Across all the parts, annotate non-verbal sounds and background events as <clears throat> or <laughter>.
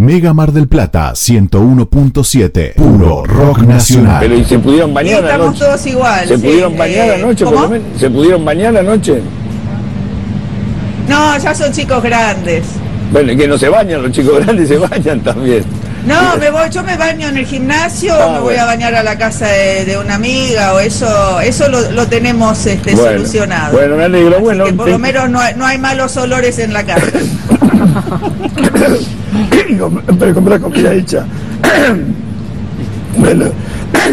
Mega Mar del Plata 101.7. Puro rock nacional. Pero ¿y se pudieron bañar estamos anoche? todos igual. ¿Se sí. pudieron bañar Eh, anoche por ¿cómo? lo menos? ¿Se pudieron bañar anoche? No, ya son chicos grandes. Bueno, y que no se bañan, los chicos grandes se bañan también. No, me voy, yo me baño en el gimnasio, Ah, o me voy bueno. a bañar a la casa de, de una amiga, o eso, eso lo, lo tenemos este, Bueno, solucionado. bueno, me alegro. Así Bueno, que por te- lo menos no hay, no hay malos olores en la casa. <laughs> Pero comprar comida hecha. bueno,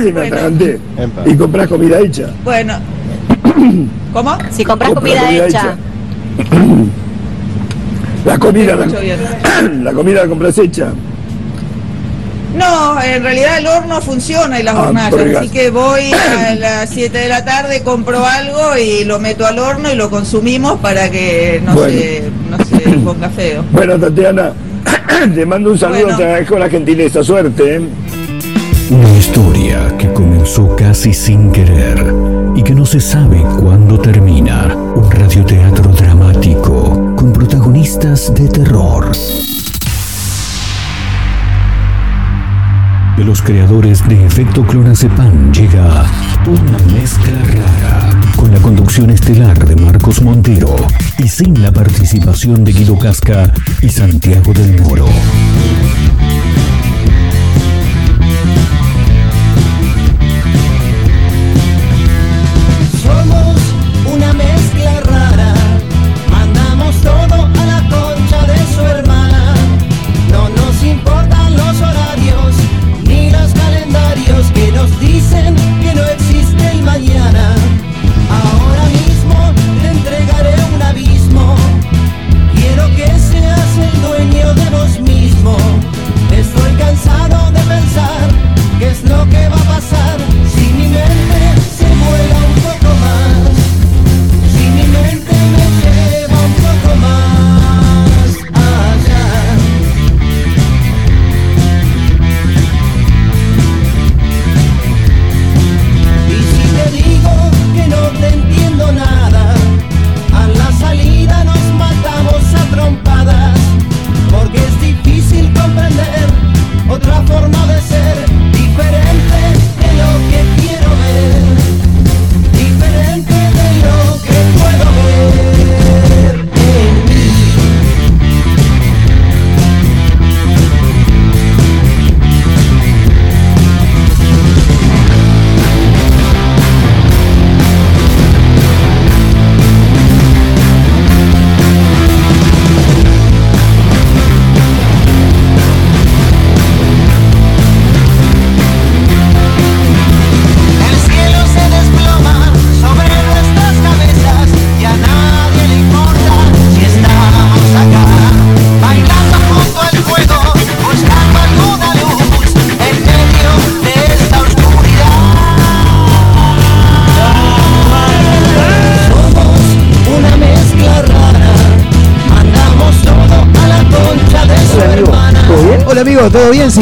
y me atraganté. Y comprar comida hecha. Bueno, ¿cómo? Si compras Compra comida hecha. La comida, la, <clears throat> la comida la compras hecha. No, en realidad el horno funciona y las Ah, hornallas, gas. así que voy <clears throat> a las 7 de la tarde, compro algo y lo meto al horno y lo consumimos para que no, Bueno. se, no se ponga feo. <laughs> Bueno, Tatiana, <clears throat> te mando un saludo, Bueno. te agradezco la gentileza, suerte. ¿eh? Una historia que comenzó casi sin querer y que no se sabe cuándo termina. Un radioteatro dramático con protagonistas de terror. De los creadores de Efecto Clonazepam llega una mezcla rara la conducción estelar de Marcos Montero y sin la participación de Guido Casca y Santiago del Moro.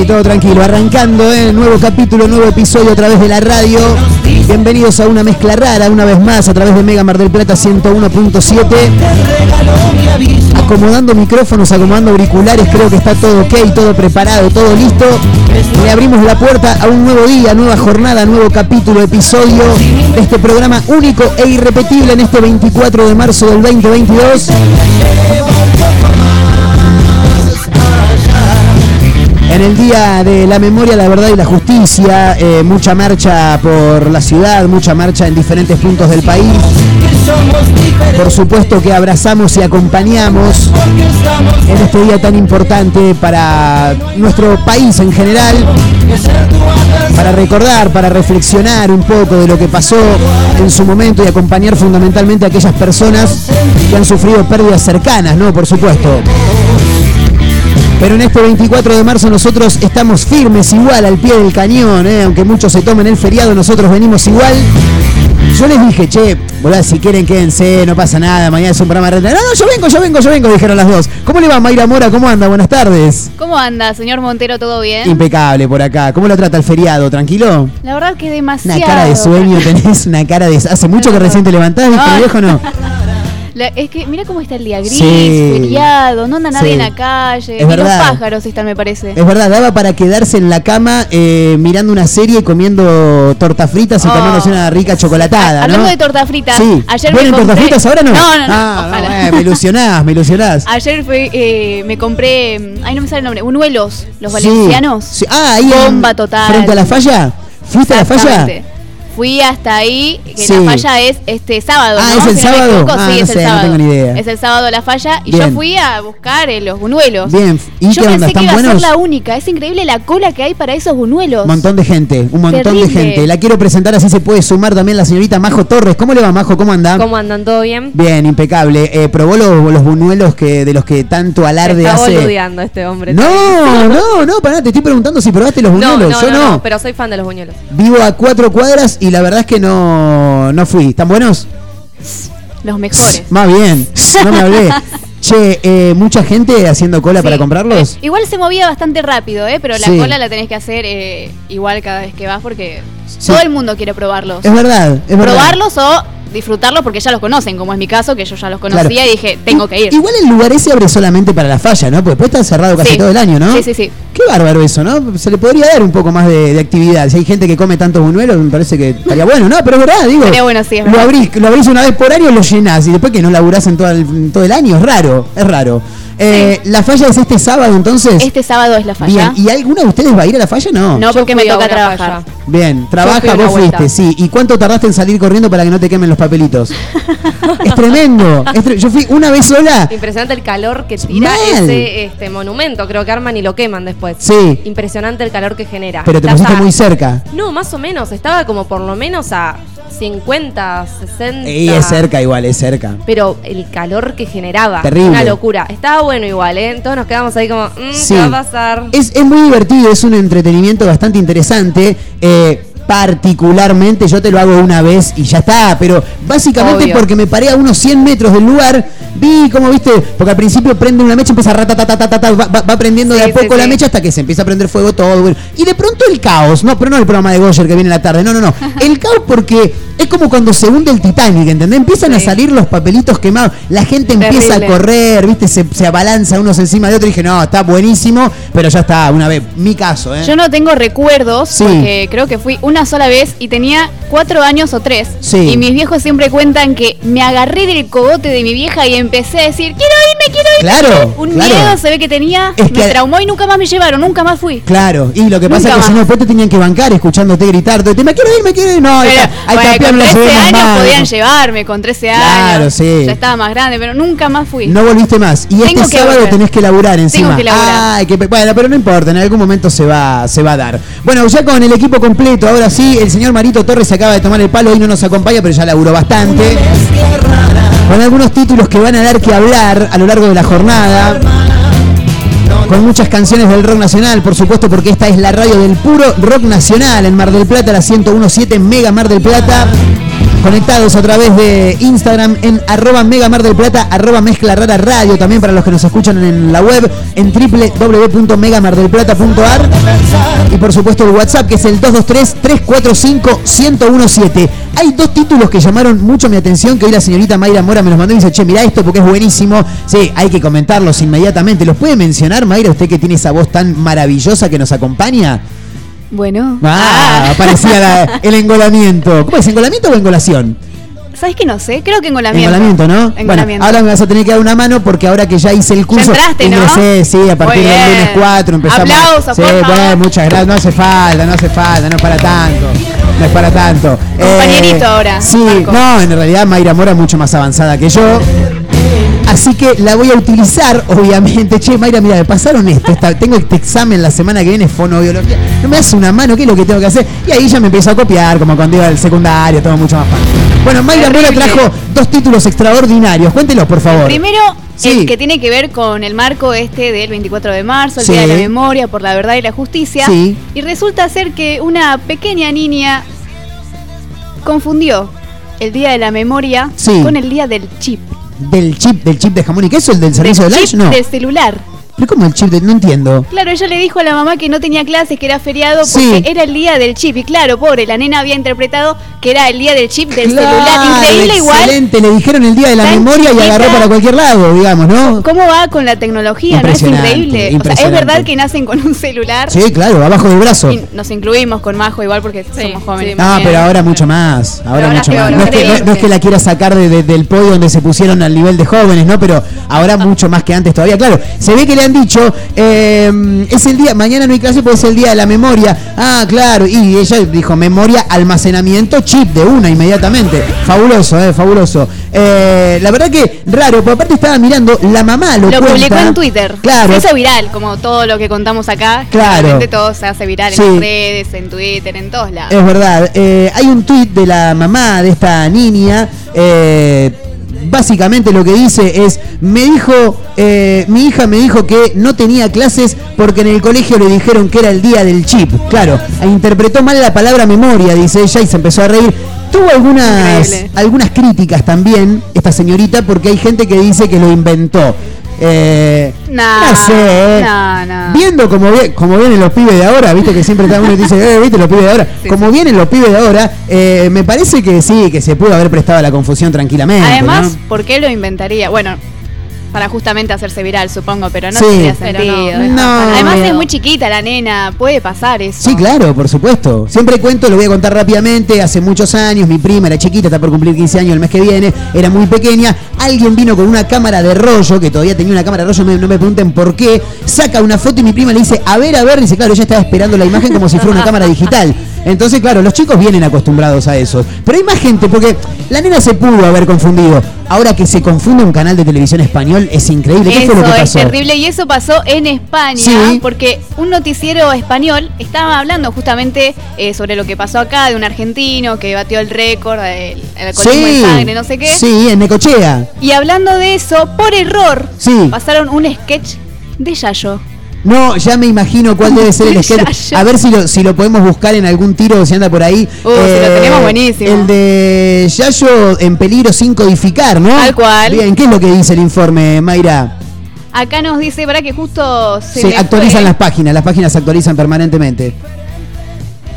¿Todo tranquilo. Arrancando ¿eh? nuevo capítulo, nuevo episodio a través de la radio. Bienvenidos a una mezcla rara, una vez más, a través de Mega Mar del Plata 101.7. Te regaló mi abismo. Acomodando micrófonos, acomodando auriculares, creo que está todo ok, todo preparado, todo listo. Le abrimos la puerta a un nuevo día, nueva jornada, nuevo capítulo, episodio de este programa único e irrepetible en este 24 de marzo del 2022. En el Día de la Memoria, la Verdad y la Justicia, eh, mucha marcha por la ciudad, mucha marcha en diferentes puntos del país. Por supuesto que abrazamos y acompañamos en este día tan importante para nuestro país en general, para recordar, para reflexionar un poco de lo que pasó en su momento y acompañar fundamentalmente a aquellas personas que han sufrido pérdidas cercanas, ¿no? Por supuesto. Pero en este 24 de marzo nosotros estamos firmes igual al pie del cañón, ¿eh? aunque muchos se tomen el feriado, nosotros venimos igual. Yo les dije, che, boludo, si quieren quédense, no pasa nada, mañana es un programa de. No, no, yo vengo, yo vengo, yo vengo, dijeron las dos. ¿Cómo le va Mayra Mora? ¿Cómo anda? Buenas tardes. ¿Cómo anda, señor Montero? ¿Todo bien? Impecable por acá. ¿Cómo lo trata el feriado? ¿Tranquilo? La verdad que Una demasiado. cara de sueño tenés, una cara de... Hace mucho que recién te levantás, ¿viste, Ay. viejo, no? <laughs> La- es que mira cómo está el día gris, Sí. feriado, no anda nadie Sí. en la calle. Es ni verdad. los pájaros están, me parece. Es verdad, daba para quedarse en la cama eh, mirando una serie, comiendo tortas fritas y Oh. tomándose una rica chocolatada, Hablando ¿no? de torta frita, Sí. ayer ¿Vienen me compré... tortas fritas ahora no? No, no, no, Ah, ojalá. eh, me ilusionás, me ilusionás. <laughs> Ayer fue, eh, me compré, mm, ay no me sale el nombre, unuelos, los valencianos. Ah, ahí en- Bomba total. ¿Frente a la falla? ¿Fuiste a la falla? Fui hasta ahí, que Sí. la falla es este sábado. Ah, ¿no? ¿es el Si no sábado? equivoco, Ah, sí, no es el sé, no sábado. tengo ni idea. Es el sábado la falla y Bien. yo fui a buscar eh, los buñuelos. Bien, ¿y yo qué onda? pensé que ¿Están iba a ser la única. Es increíble la cola que hay para esos buñuelos. Un montón de gente, un montón Terrible. de gente. La quiero presentar, así se puede sumar también la señorita Majo Torres. ¿Cómo le va, Majo? ¿Cómo anda? ¿Cómo andan? ¿Todo bien? Bien, impecable. Eh, ¿Probó los, los buñuelos que, de los que tanto alarde está hace? boludeando este hombre. No, no, no, pará, te estoy preguntando si probaste los no, buñuelos. no, Yo no, no. no, pero soy fan de los buñuelos. Vivo a cuatro cuadras y la verdad es que no, no fui. ¿Están buenos? Los mejores. Más bien, no me hablé. <laughs> Che, eh, mucha gente haciendo cola para comprarlos. Eh, igual se movía bastante rápido, ¿eh? pero la Sí. cola la tenés que hacer eh, igual cada vez que vas porque Sí. todo el mundo quiere probarlos. Es verdad, es verdad. Probarlos o disfrutarlos porque ya los conocen, como es mi caso, que yo ya los conocía Claro. y dije, tengo que ir. Igual el lugar ese abre solamente para la falla, ¿no? Porque después está cerrado casi Sí. todo el año, ¿no? Sí, sí, sí. Qué bárbaro eso, ¿no? Se le podría dar un poco más de, de actividad. Si hay gente que come tantos buñuelos, me parece que estaría bueno, ¿no? Pero es verdad, digo. Estaría bueno, sí, es lo abrís, lo abrís una vez por año, lo llenás y después que no laburás en todo el, todo el año, es raro, es raro. Eh, La falla es este sábado entonces. Este sábado es la falla. Bien, ¿y alguna de ustedes va a ir a la falla? No. No, porque me toca trabajar. falla. Bien, trabaja, vos fuiste, sí. ¿Y cuánto tardaste en salir corriendo para que no te quemen los papelitos? es tremendo. es tre- Yo fui una vez sola. Impresionante el calor que tira Mal. ese este monumento. Creo que arman y lo queman después. Sí. Impresionante el calor que genera. Pero te Estás pusiste a- muy cerca. No, más o menos. Estaba como por lo menos a 50, 60. Y es cerca igual, es cerca. Pero el calor que generaba. Terrible. Una locura. Estaba bueno igual, ¿eh? Todos nos quedamos ahí como, mm, Sí. ¿qué va a pasar? Es, es muy divertido, es un entretenimiento bastante interesante. eh, particularmente yo te lo hago una vez y ya está, pero básicamente Obvio. porque me paré a unos 100 metros del lugar, vi como viste, porque al principio prende una mecha, empieza a ratatatatata, va, va, va prendiendo de a poco sí, la sí. mecha hasta que se empieza a prender fuego todo. bueno. Y de pronto el caos, no, pero no el programa de Goyer que viene en la tarde, no, no, no. <laughs> El caos porque es como cuando se hunde el Titanic, ¿entendés? Empiezan a salir los papelitos quemados, la gente empieza a correr, viste, se, se abalanza unos encima de otro y dije, no, está buenísimo, pero ya está, una vez, mi caso, ¿eh? Yo no tengo recuerdos porque creo que fui una sola vez y tenía cuatro años o tres. Sí. Y mis viejos siempre cuentan que me agarré del cogote de mi vieja y empecé a decir, quiero quiero irme. Claro, Un claro. miedo se ve que tenía, Es me traumó y nunca más me llevaron, nunca más fui. Claro, y lo que pasa Nunca es que si no te tenían que bancar escuchándote gritar el tema, quiero ir, me quiero ir, no, Pero, hay, hay bueno, campeón, con no 13 subimos años más. podían llevarme, con 13 Claro, años. sí. Ya estaba más grande, pero nunca más fui. No volviste más. Y Tengo este que sábado volver. tenés que laburar encima. que laburar. Ay, que pe- bueno, pero no importa, en algún momento se va, se va a dar. Bueno, ya con el equipo completo, ahora sí, el señor Marito Torres se acaba de tomar el palo, hoy no nos acompaña, pero ya laburó bastante. Con algunos títulos que van a dar que hablar a lo largo de la jornada. Con muchas canciones del rock nacional, por supuesto, porque esta es la radio del puro rock nacional en Mar del Plata, la 1017 Mega Mar del Plata. Conectados a través de Instagram en arroba Mega Mar del Plata, arroba Mezcla Rara Radio, también para los que nos escuchan en la web en www.megamardelplata.ar y por supuesto el WhatsApp que es el 223-345-1017. Hay dos títulos que llamaron mucho mi atención que hoy la señorita Mayra Mora me los mandó y dice, che, mira esto porque es buenísimo. Sí, hay que comentarlos inmediatamente. ¿Los puede mencionar, Mayra, usted que tiene esa voz tan maravillosa que nos acompaña? Bueno. Ah, parecía la- el engolamiento. ¿Cómo es, engolamiento o engolación? ¿Sabes qué no sé? Creo que engolamiento. Engolamiento, ¿no? Bueno, Engolamiento. ahora me vas a tener que dar una mano porque ahora que ya hice el curso. entraste, ¿no? ingresé, sí, a partir del lunes 4 empezamos. Aplausos, sí, por bueno, favor. muchas gracias. No hace falta, no hace falta, no es para tanto. No es para tanto. Compañerito ahora, Sí, Marco. no, en realidad Mayra Mora es mucho más avanzada que yo. Así que la voy a utilizar, obviamente. Che, Mayra, mira, me pasaron esto. esta- tengo este examen la semana que viene, fonobiología. No me hace una mano, ¿qué es lo que tengo que hacer? Y ahí ya me empezó a copiar, como cuando iba al secundario, todo mucho más fácil. Bueno, Mayra Mora trajo dos títulos extraordinarios. Cuéntelos, por favor. Primero, Sí. el que tiene que ver con el marco este del 24 de marzo, el Sí. Día de la Memoria por la Verdad y la Justicia. Sí. Y resulta ser que una pequeña niña confundió el Día de la Memoria con el Día del chip. Del chip, del chip de jamón y queso, el del servicio del de chip no. del celular. ¿Pero cómo el chip de.? No entiendo. Claro, ella le dijo a la mamá que no tenía clases, que era feriado, Sí. porque era el día del chip. Y claro, pobre, la nena había interpretado que era el día del chip del Claro, celular. Increíble igual. Excelente, le dijeron el día de la memoria y agarró para cualquier lado, digamos, ¿no? ¿Cómo va con la tecnología? ¿No es Impresionante, increíble? O sea, es verdad que nacen con un celular. Sí, claro, abajo del brazo. Y nos incluimos con Majo igual porque somos jóvenes. No, también. pero ahora mucho más. Ahora, ahora mucho más. No es, que, no- no es que la quiera sacar de- de- del podio donde se pusieron al nivel de jóvenes, ¿no? Pero ahora mucho más que antes todavía. Claro, se ve que le han dicho, eh, es el día, mañana no hay clase porque es el día de la memoria. Ah, claro. Y ella dijo, memoria, almacenamiento, chip de una inmediatamente. Fabuloso, eh, fabuloso. Eh, la verdad que raro, porque aparte estaba mirando, la mamá lo, Lo cuenta. publicó en Twitter. Claro. Se hizo viral, como todo lo que contamos acá. Claro. Todo se hace viral Sí. en las redes, en Twitter, en todos lados. Es verdad. Eh, hay un tuit de la mamá de esta niña. eh, básicamente lo que dice es, me dijo, eh, mi hija me dijo que no tenía clases porque en el colegio le dijeron que era el día del chip. Claro, e interpretó mal la palabra memoria, dice ella, y se empezó a reír. Tuvo algunas, Increíble. algunas críticas también, esta señorita, porque hay gente que dice que lo inventó. Eh, No, no sé, eh. Viendo como, como vienen los pibes de ahora, viste que siempre está uno y dice, <laughs> eh, viste los pibes de ahora. Sí, como sí. vienen los pibes de ahora, eh, me parece que sí, que se pudo haber prestado a la confusión tranquilamente. Además, ¿no? ¿por qué lo inventaría? Bueno, para justamente hacerse viral, supongo, pero no Sí. tendría Pero sentido. no. No. Además No. es muy chiquita la nena, puede pasar eso. Sí, claro, por supuesto. Siempre cuento, lo voy a contar rápidamente. Hace muchos años, mi prima era chiquita, está por cumplir 15 años el mes que viene, era muy pequeña. Alguien vino con una cámara de rollo, que todavía tenía una cámara de rollo, no me pregunten por qué. Saca una foto y mi prima le dice, a ver, a ver. Dice, claro, ella estaba esperando la imagen como si fuera una <laughs> cámara digital. Entonces, claro, los chicos vienen acostumbrados a eso. Pero hay más gente, porque la nena se pudo haber confundido. Ahora que se confunde un canal de televisión español, es increíble. ¿Qué Eso fue lo que es pasó? terrible y eso pasó en España Sí. porque un noticiero español estaba hablando justamente eh, sobre lo que pasó acá de un argentino que batió el récord del el alcoholismo en sangre, no sé qué. Sí, en Necochea. Y hablando de eso, por error, Sí. pasaron un sketch de Yayo. No, ya me imagino cuál debe ser el <laughs> sketch. A ver si lo, si lo podemos buscar en algún tiro si anda por ahí. Eh, Uh, si lo tenemos buenísimo. El de Yayo en peligro sin codificar, ¿no? Tal cual. Bien, ¿qué es lo que dice el informe, Mayra? Acá nos dice, para que justo se, Se actualizan fue. las páginas, las páginas se actualizan permanentemente.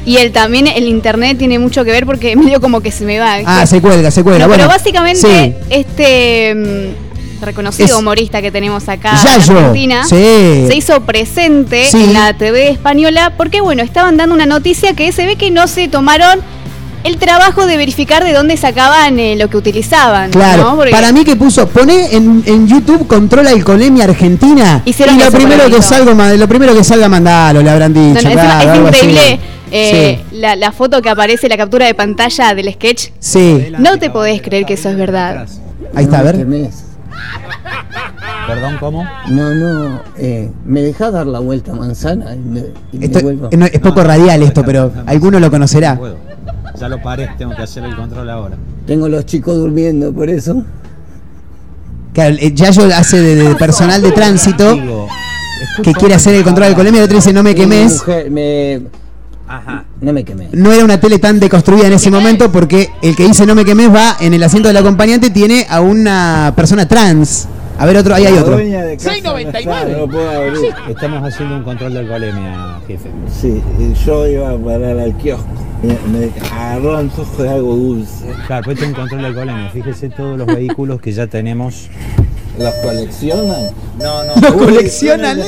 Y el, también el internet tiene mucho que ver porque <laughs> medio como que se me va. Ah, se cuelga, se cuelga. No, bueno, pero básicamente sí. este mm, reconocido Es- humorista que tenemos acá Yayo, en Argentina sí. se hizo presente Sí. en la TV española porque bueno, estaban dando una noticia que se ve que no se tomaron el trabajo de verificar de dónde sacaban eh, lo que utilizaban. Claro, ¿no? Porque- para mí que puso, pone en, en YouTube controla alcoholemia Argentina Hicieron y lo primero que salga, lo primero que salga mandalo, le habrán No, dicho. no, es, claro, es algo así. increíble eh, Sí. la, la foto que aparece, la captura de pantalla del sketch. Sí, No te podés creer que eso es verdad. ahí está, a ver. Perdón, ¿cómo? No, no, eh, me deja dar la vuelta manzana y me, y me Esto- vuelvo. no, es poco radial esto, pero alguno lo conocerá. No. Ya lo paré, tengo que hacer el control ahora. Tengo los chicos durmiendo, por eso. Claro, eh, Yayo hace de, de personal de tránsito Digo, que quiere hacer el control de alcoholemia, el otro dice no me Mi quemes. mujer, me, Ajá. no me quemé. No era una tele tan deconstruida en ese momento porque el que dice no me quemes va en el asiento del acompañante tiene a una persona trans. A ver otro, ahí hay otro. 6.99. No puedo abrir. Estamos haciendo un control de alcoholemia, jefe. Sí, yo iba a parar al kiosco. Me, me agarró antojo de algo dulce. Claro, pues tengo un control de alcoholemia. Fíjese todos los vehículos que ya tenemos. ¿Los coleccionan? No, no. Los coleccionan.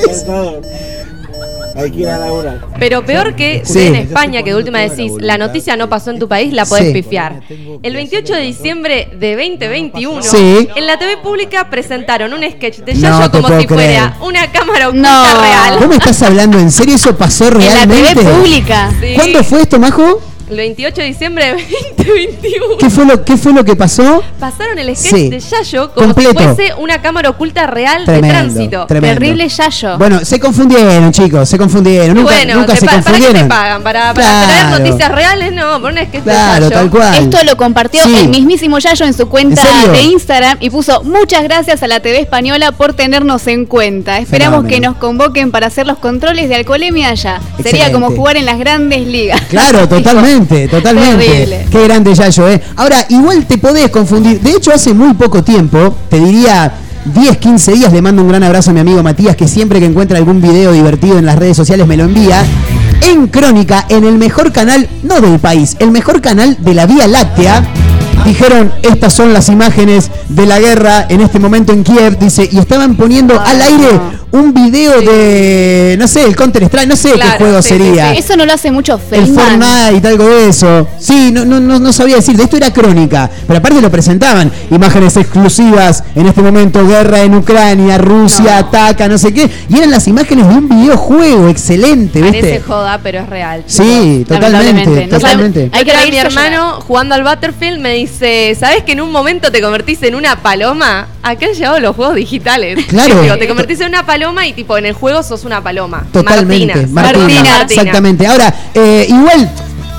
Hay que ir a laburar. Pero peor que Sí. en España, que de última decís, la noticia no pasó en tu país, la podés Sí. pifiar. El 28 de diciembre de 2021, Sí. en la TV pública presentaron un sketch de Yayo como si fuera una cámara oculta No. real. ¿Vos me estás hablando en serio? ¿Eso pasó En la realmente? TV pública. Sí. ¿Cuándo fue esto, Majo? El 28 de diciembre de 2021. ¿Qué fue lo, qué fue lo que pasó? Pasaron el sketch Sí. de Yayo como Completo. si fuese una cámara oculta real Tremendo, de tránsito. tremendo. Terrible Yayo. Bueno, se confundieron, chicos, se confundieron. Nunca, bueno, nunca te se pa- ¿para qué confundieron. te pagan? ¿Para, para Claro. traer noticias reales? No, por un sketch Claro, de Yayo. tal cual. Esto lo compartió Sí. el mismísimo Yayo en su cuenta de Instagram y puso muchas gracias a la TV española por tenernos en cuenta. Esperamos Fenómeno. que nos convoquen para hacer los controles de alcoholemia allá. Sería como jugar en las grandes ligas. Claro, <laughs> totalmente, totalmente. Terrible. Qué grande Yayo, ¿eh? Ahora, igual te podés confundir. De hecho, hace muy poco tiempo, te diría 10, 15 días. Le mando un gran abrazo a mi amigo Matías, que siempre que encuentra algún video divertido en las redes sociales me lo envía. En Crónica, en el mejor canal, no del país, el mejor canal de la Vía Láctea. Dijeron, estas son las imágenes de la guerra en este momento en Kiev, dice, y estaban poniendo al aire un video de, no sé, el Counter Strike, no sé Claro, qué juego sí, sí, sería. Eso no lo hace mucho El Feynman. Fortnite, algo de eso. Sí, no, no, no, no sabía decir. De esto era crónica. Pero aparte lo presentaban. Imágenes exclusivas. En este momento, guerra en Ucrania, Rusia ataca, no sé qué. Y eran las imágenes de un videojuego excelente, Parece ¿viste? joda, pero es real. Sí, totalmente. Totalmente. Hay que mi hermano jugando al Battlefield me dice, ¿sabes que en un momento te convertís en una paloma? Acá han llegado los juegos digitales. Claro. Digo, te convertís en una paloma y tipo en el juego sos una paloma. Totalmente. Martina. Martina, Exactamente. Ahora, eh, igual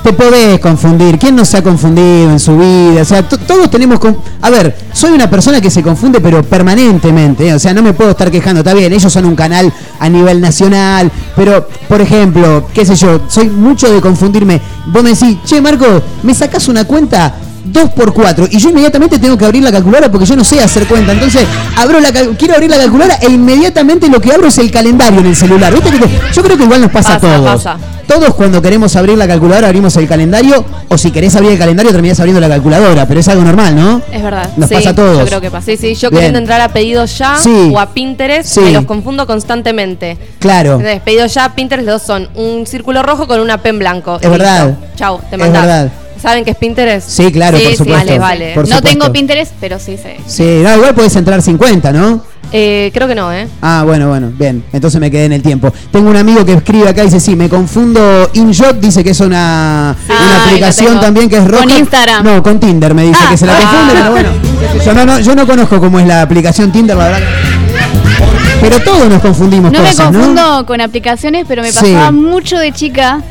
te podés confundir. ¿Quién no se ha confundido en su vida? O sea, to- todos tenemos... con- A ver, soy una persona que se confunde, pero permanentemente. ¿eh? O sea, no me puedo estar quejando. Está bien, ellos son un canal a nivel nacional. Pero, por ejemplo, qué sé yo, soy mucho de confundirme. Vos me decís, che, Marco, ¿me sacás una cuenta? 2 por 4 y yo inmediatamente tengo que abrir la calculadora porque yo no sé hacer cuenta. Entonces, abro la quiero abrir la calculadora e inmediatamente lo que abro es el calendario en el celular. ¿Viste que te- yo creo que igual nos pasa, Pasa, a todos. pasa. Todos cuando queremos abrir la calculadora abrimos el calendario o si querés abrir el calendario terminás abriendo la calculadora, pero es algo normal, ¿no? Es verdad. Nos Sí, pasa a todos. Yo creo que pasa. Sí, sí, yo Bien. queriendo entrar a pedidos ya Sí. o a Pinterest, Sí. me los confundo constantemente. Claro. Entonces, pedidos ya, Pinterest, los dos son un círculo rojo con una pen blanco. Es verdad. Chau, te Es mandás. verdad. ¿Saben qué es Pinterest? Sí, claro, por supuesto. Vale, vale. Por no supuesto. tengo Pinterest, pero sí sé. Sí, no, igual podés entrar 50, ¿no? Eh, creo que no, ¿eh? Ah, bueno, bueno, bien. Entonces me quedé en el tiempo. Tengo un amigo que escribe acá y dice, sí, me confundo. InJot dice que es una, aplicación también que es roja. Con Instagram. No, con Tinder me dice Ah. que se la confunde, Ah. pero bueno. sé Yo no, no, yo no conozco cómo es la aplicación Tinder, la verdad. Pero todos nos confundimos No me cosas, ¿no? confundo con aplicaciones, pero me Sí. pasaba mucho de chica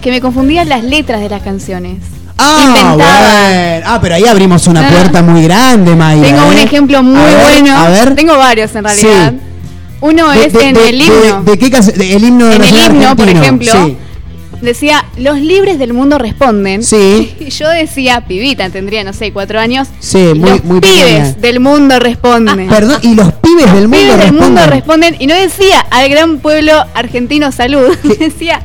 que me confundían las letras de las canciones. Ah, bueno. Ah, pero ahí abrimos una no. puerta muy grande, Maya. Tengo un ¿eh? ejemplo muy A ver, bueno. A ver. Tengo varios en realidad. Sí. Uno De- es de- en de- el de- himno. De, qué? De- el himno en el himno, por ejemplo, Sí. decía, los libres del mundo responden. Sí. <laughs> Y yo decía, pibita, tendría, no sé, cuatro años. Sí, muy, los muy pibes pequeña. del mundo responden. Perdón, y los pibes del mundo pibes del mundo responden. responden. Y no decía al gran pueblo argentino salud, <laughs> decía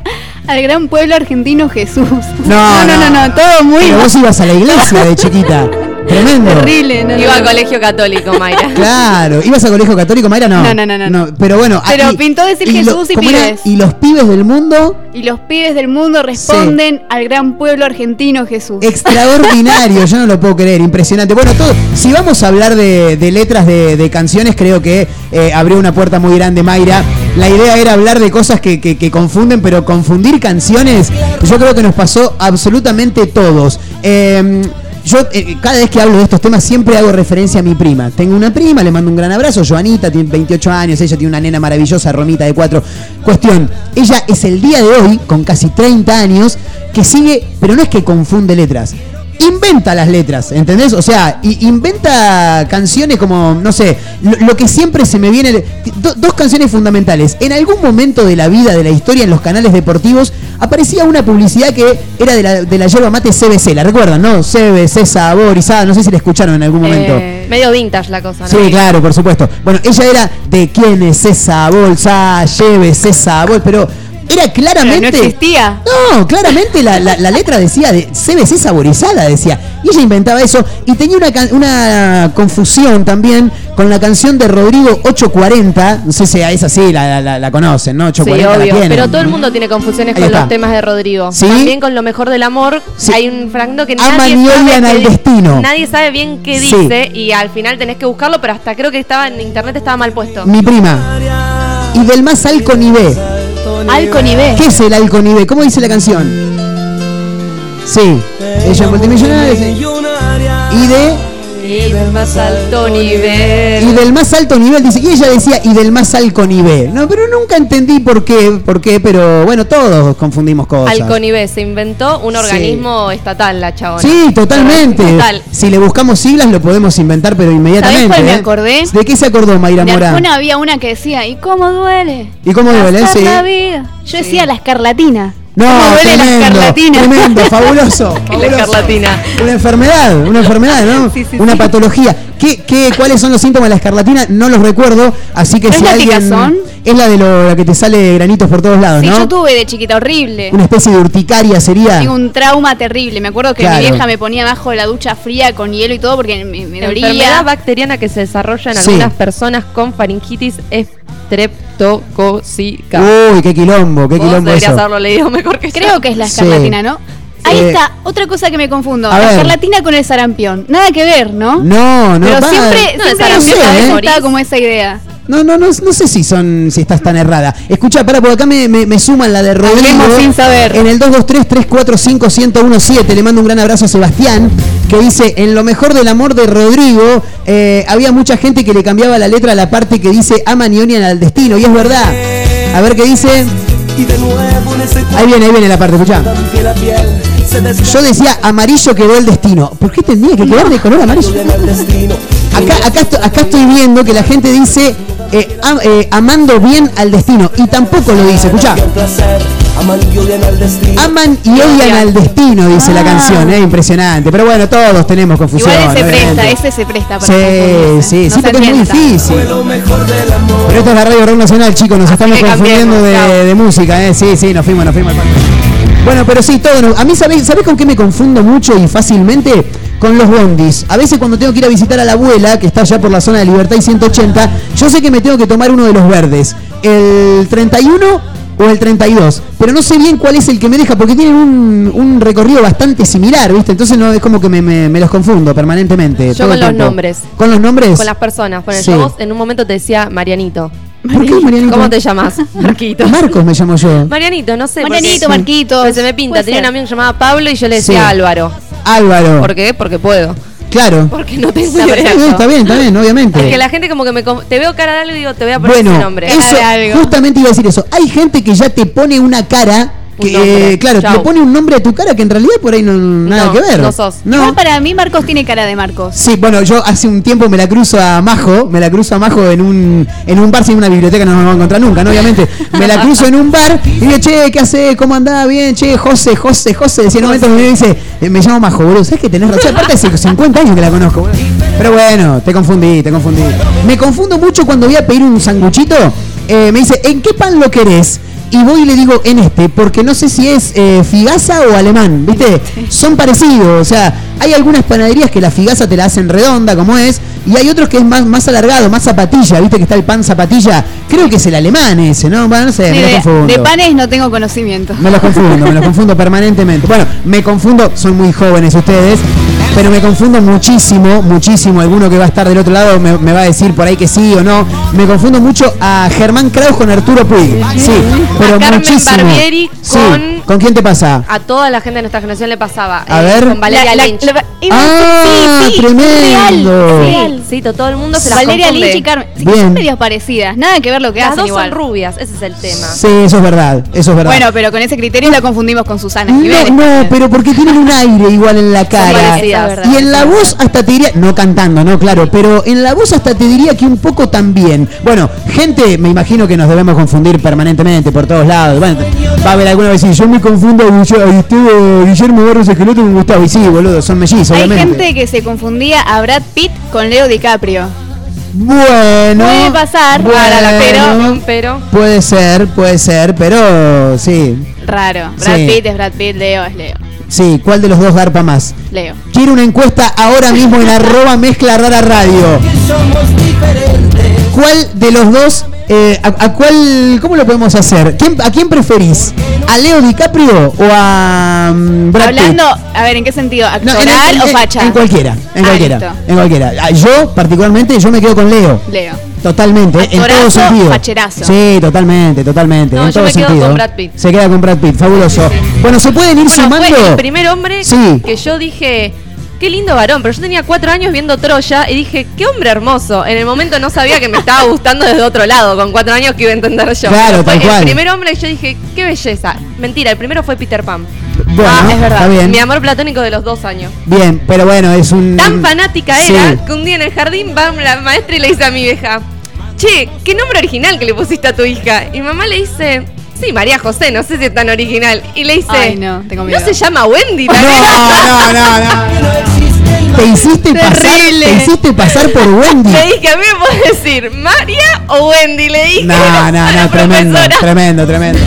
al gran pueblo argentino Jesús. No, no, no, no, todo muy Pero vos ibas a la iglesia de chiquita. <laughs> Tremendo. terrible. No, Iba no. al colegio católico, Mayra. <laughs> Claro, ¿ibas a colegio católico, Mayra? No. No, no, no, no, no. pero bueno. Pero y- pintó decir lo- Jesús y pibes. Y los pibes del mundo, Y los pibes del mundo responden al gran pueblo argentino Jesús. extraordinario, <laughs> yo no lo puedo creer, impresionante. Bueno, todo, si vamos a hablar de, de letras de, de canciones, creo que eh, abrió una puerta muy grande, Mayra. La idea era hablar de cosas que, que- que confunden, pero confundir canciones, yo creo que nos pasó absolutamente todos. Eh, yo eh, cada vez que hablo de estos temas siempre hago referencia a mi prima. Tengo una prima, le mando un gran abrazo, Joanita, tiene 28 años, ella tiene una nena maravillosa, Romita de 4. Cuestión, ella es el día de hoy, con casi 30 años, que sigue, pero no es que confunde letras. Inventa las letras, ¿entendés? O sea, inventa canciones como, no sé, lo, lo que siempre se me viene... do- dos canciones fundamentales. En algún momento de la vida, de la historia, en los canales deportivos, aparecía una publicidad que era de la, de la yerba mate CBC, ¿la recuerdan, no? CBC, saborizada, no sé si la escucharon en algún momento. Eh, medio vintage la cosa, ¿no? Sí, claro, por supuesto. Bueno, ella era de quién es esa bolsa, llévese esa bolsa, pero era claramente. Pero no existía. No, claramente la, la- la letra decía de CBC saborizada, decía. Y ella inventaba eso. Y tenía una, una confusión también con la canción de Rodrigo 840. No sé si a esa sí la, la- conocen, ¿no? Sí, 840 la obvio. tienen. Pero todo el mundo tiene confusiones Ahí con está. los temas de Rodrigo. ¿Sí? También con lo mejor del amor. Sí. Hay un fragmento que Aman nadie sabe, al destino. nadie sabe bien qué dice y al final tenés que buscarlo, pero hasta creo que estaba en internet estaba mal puesto. Mi prima. Y del más Alconivé. Alconivé. ¿Qué es el Alconivé? ¿Cómo dice la canción? Sí. Ella es multimillonaria. Y de. Y del más alto nivel. Y del más alto nivel, dice, y ella decía, y del más alto nivel. No, pero nunca entendí por qué, por qué, pero bueno, todos confundimos cosas. Alconivé se inventó un Sí. organismo estatal, la chabona. Sí, totalmente. Total. Si le buscamos siglas lo podemos inventar, pero inmediatamente. ¿Sabés cuál me ¿eh? acordé? ¿De qué se acordó Mayra De Morán? Había una que decía, ¿y cómo duele? ¿Y cómo duele? Sí. la vida. Yo decía la escarlatina. No, ¿Cómo duele la tremendo, escarlatina? tremendo, fabuloso. <laughs> La fabuloso. escarlatina. Una enfermedad, una enfermedad, ¿no? Sí, sí, una sí. patología. ¿Qué, qué, cuáles son los síntomas de la escarlatina? No los recuerdo, así que ¿No es si la alguien picazón? es la de lo, la que te sale granitos por todos lados, Sí, ¿no? yo tuve de chiquita horrible. Una especie de urticaria sería. Tengo un trauma terrible. Me acuerdo que Claro. mi vieja me ponía abajo de la ducha fría con hielo y todo porque me, me Enfermedad dolía. bacteriana que se desarrolla en Sí. algunas personas con faringitis estreptocócica. Uy, qué quilombo, qué Vos quilombo deberías eso. haberlo leído mejor que yo. Creo que es la Sí. escarlatina, ¿no? Ahí Eh, está, otra cosa que me confundo. a La escarlatina con el sarampión. Nada que ver, ¿no? No, no, Pero va. siempre, No, siempre sarampión cabeza ¿eh? estaba como esa idea. No, no, no, no sé si son, si estás tan errada. Escucha, para, porque acá me, me, me suman la de Rodrigo. Hablemos sin saber. En el 223-345-1017 le mando un gran abrazo a Sebastián, que dice, en lo mejor del amor de Rodrigo, eh, había mucha gente que le cambiaba la letra a la parte que dice aman y al destino. Y es verdad. A ver qué dice. Ahí viene, ahí viene la parte, escuchá. Yo decía amarillo quedó el destino. ¿Por qué tendría que quedar de color amarillo? Acá, acá estoy viendo que la gente dice eh, am- eh, amando bien al destino. Y tampoco lo dice, escuchá. Aman y odian al destino, dice la Ah. canción, eh, impresionante. Pero bueno, todos tenemos confusión. Igual ese obviamente. presta, ese se presta para Sí, confundirse. sí, No sí, porque es muy difícil. Pero esto es la Radio Rock Nacional, chicos, nos estamos confundiendo de, música, ¿eh? Sí, sí, nos fuimos, nos fuimos. Bueno, pero sí, todo. no- A mí, ¿sabés, ¿sabés con qué me confundo mucho y fácilmente? Con los bondis. A veces cuando tengo que ir a visitar a la abuela, que está allá por la zona de Libertad y 180, yo sé que me tengo que tomar uno de los verdes. El 31 o el 32. Pero no sé bien cuál es el que me deja, porque tienen un, un recorrido bastante similar, ¿viste? Entonces no es como que me, me- me los confundo permanentemente. Yo con los nombres. ¿Con los nombres? Con las personas. Por Sí. en un momento te decía Marianito. ¿Por qué <laughs> Marianito? ¿Cómo te llamas? <laughs> Marquito. Marcos me llamo yo. Marianito, no sé. Marianito, Marquito. porque se me pinta. Tenía ser. un amigo que se llamaba Pablo y yo le decía Sí. Álvaro. Álvaro. ¿Por qué? Porque puedo. Claro. Porque no tengo perfecto, está bien, está bien, obviamente. Porque la gente como que me te veo cara de algo y digo, te voy a poner Bueno, ese nombre. eso, algo. justamente iba a decir eso. Hay gente que ya te pone una cara que, claro, Chau. le pone un nombre a tu cara que en realidad por ahí no nada No, que ver. no sos. No. Igual para mí Marcos tiene cara de Marcos. Sí, bueno, yo hace un tiempo me la cruzo a Majo, me la cruzo a Majo en un, en un bar, sin una biblioteca no nos vamos a encontrar nunca, ¿no? Obviamente. Me la cruzo en un bar y digo, che, ¿qué hace? ¿Cómo andás? Bien, che, José, José, José. Decía en un momento me dice, eh, me llamo Majo, boludo. ¿Sabes que tenés razón? Aparte hace 50 años que la conozco, boludo. Pero bueno, te confundí, te confundí. Me confundo mucho cuando voy a pedir un sanguchito. eh, me dice, ¿en qué pan lo querés? Y voy y le digo en este, porque no sé si es eh, figaza o alemán, ¿viste? Son parecidos, o sea, hay algunas panaderías que la figaza te la hacen redonda, como es, y hay otros que es más, más alargado, más zapatilla, ¿viste? Que está el pan zapatilla. Creo que es el alemán ese, ¿no? Bueno, no sé, Sí, me lo confundo. de panes no tengo conocimiento. Me los confundo, me los confundo permanentemente. Bueno, me confundo, son muy jóvenes ustedes, pero me confundo muchísimo, muchísimo. Alguno que va a estar del otro lado me, me va a decir por ahí que sí o no. Me confundo mucho a Germán Kraus con Arturo Puig. Sí, pero A Carmen muchísimo. Barbieri Sí, con- ¿Con quién te pasa? A toda la gente de nuestra generación le pasaba. A eh, ver. Con Valeria La- la- Lynch. la- iba a Ah, sí, sí, tremendo. Real. Sí, to- todo el mundo se las Valeria confunde. Lynch y Carmen. Sí, Bien. son medios parecidas. Nada que ver lo que Las hacen dos igual. son rubias, ese es el tema. Sí, eso es verdad, eso es verdad. Bueno, pero con ese criterio la confundimos con Susana No, Jiménez. no, pero porque tienen un aire igual en la cara. Y en la voz hasta te diría, no cantando, no, claro, pero en la voz hasta te diría que un poco también. Bueno, gente, me imagino que nos debemos confundir permanentemente por todos lados. Bueno, va a haber alguna vez, si yo me confundo a Guillermo, a Gustavo- Guillermo Barros Esqueloto con Gustavo. Y sí, boludo, son mellizos, Hay obviamente. gente que se confundía a Brad Pitt con Leo DiCaprio. Bueno. Puede pasar, bueno, Pero, pero. Puede ser, puede ser, pero sí. Raro. Brad Sí. Pitt es Brad Pitt, Leo es Leo. Sí, ¿cuál de los dos garpa más? Leo. Quiero una encuesta ahora mismo en arroba mezcla rara radio. ¿Cuál de los dos, eh, a, a cuál, cómo lo podemos hacer? ¿Quién- ¿A quién preferís? ¿A Leo DiCaprio o a mm, Brad Pitt? Hablando, a ver, ¿en qué sentido? No, ¿Actoral en- en- o facha? En cualquiera, en Ah, cualquiera, listo. en cualquiera. Ah, Yo, particularmente, yo me quedo con Leo. Leo. Totalmente, en todo Actorazo, sentido. facherazo. Sí, totalmente, totalmente. No, en yo me quedo sentido. con Brad Pitt. Se queda con Brad Pitt, fabuloso. Bueno, se pueden ir Bueno, sumando. fue el primer hombre Sí. que yo dije, qué lindo varón, pero yo tenía cuatro años viendo Troya y dije, qué hombre hermoso. En el momento no sabía que me estaba gustando desde otro lado, con cuatro años que iba a entender yo. Claro, tal cual. El primer hombre que yo dije, qué belleza. Mentira, el primero fue Peter Pan. Bueno, Ah, es verdad. está bien. Mi amor platónico de los dos años. Bien, pero bueno, es un. Tan fanática Sí. era que un día en el jardín va la maestra y le dice a mi vieja, che, qué nombre original que le pusiste a tu hija. Y mamá le dice, Sí, María José, no sé si es tan original. Y le dice, Ay, no, tengo miedo. ¿no se llama Wendy? la No, nena?" no, no, no. Te hiciste pasar, Terrible. te hiciste pasar por <laughs> Wendy. Le dije, a mí me puedes decir María o Wendy, le dije. No, no, no, tremendo, tremendo, tremendo.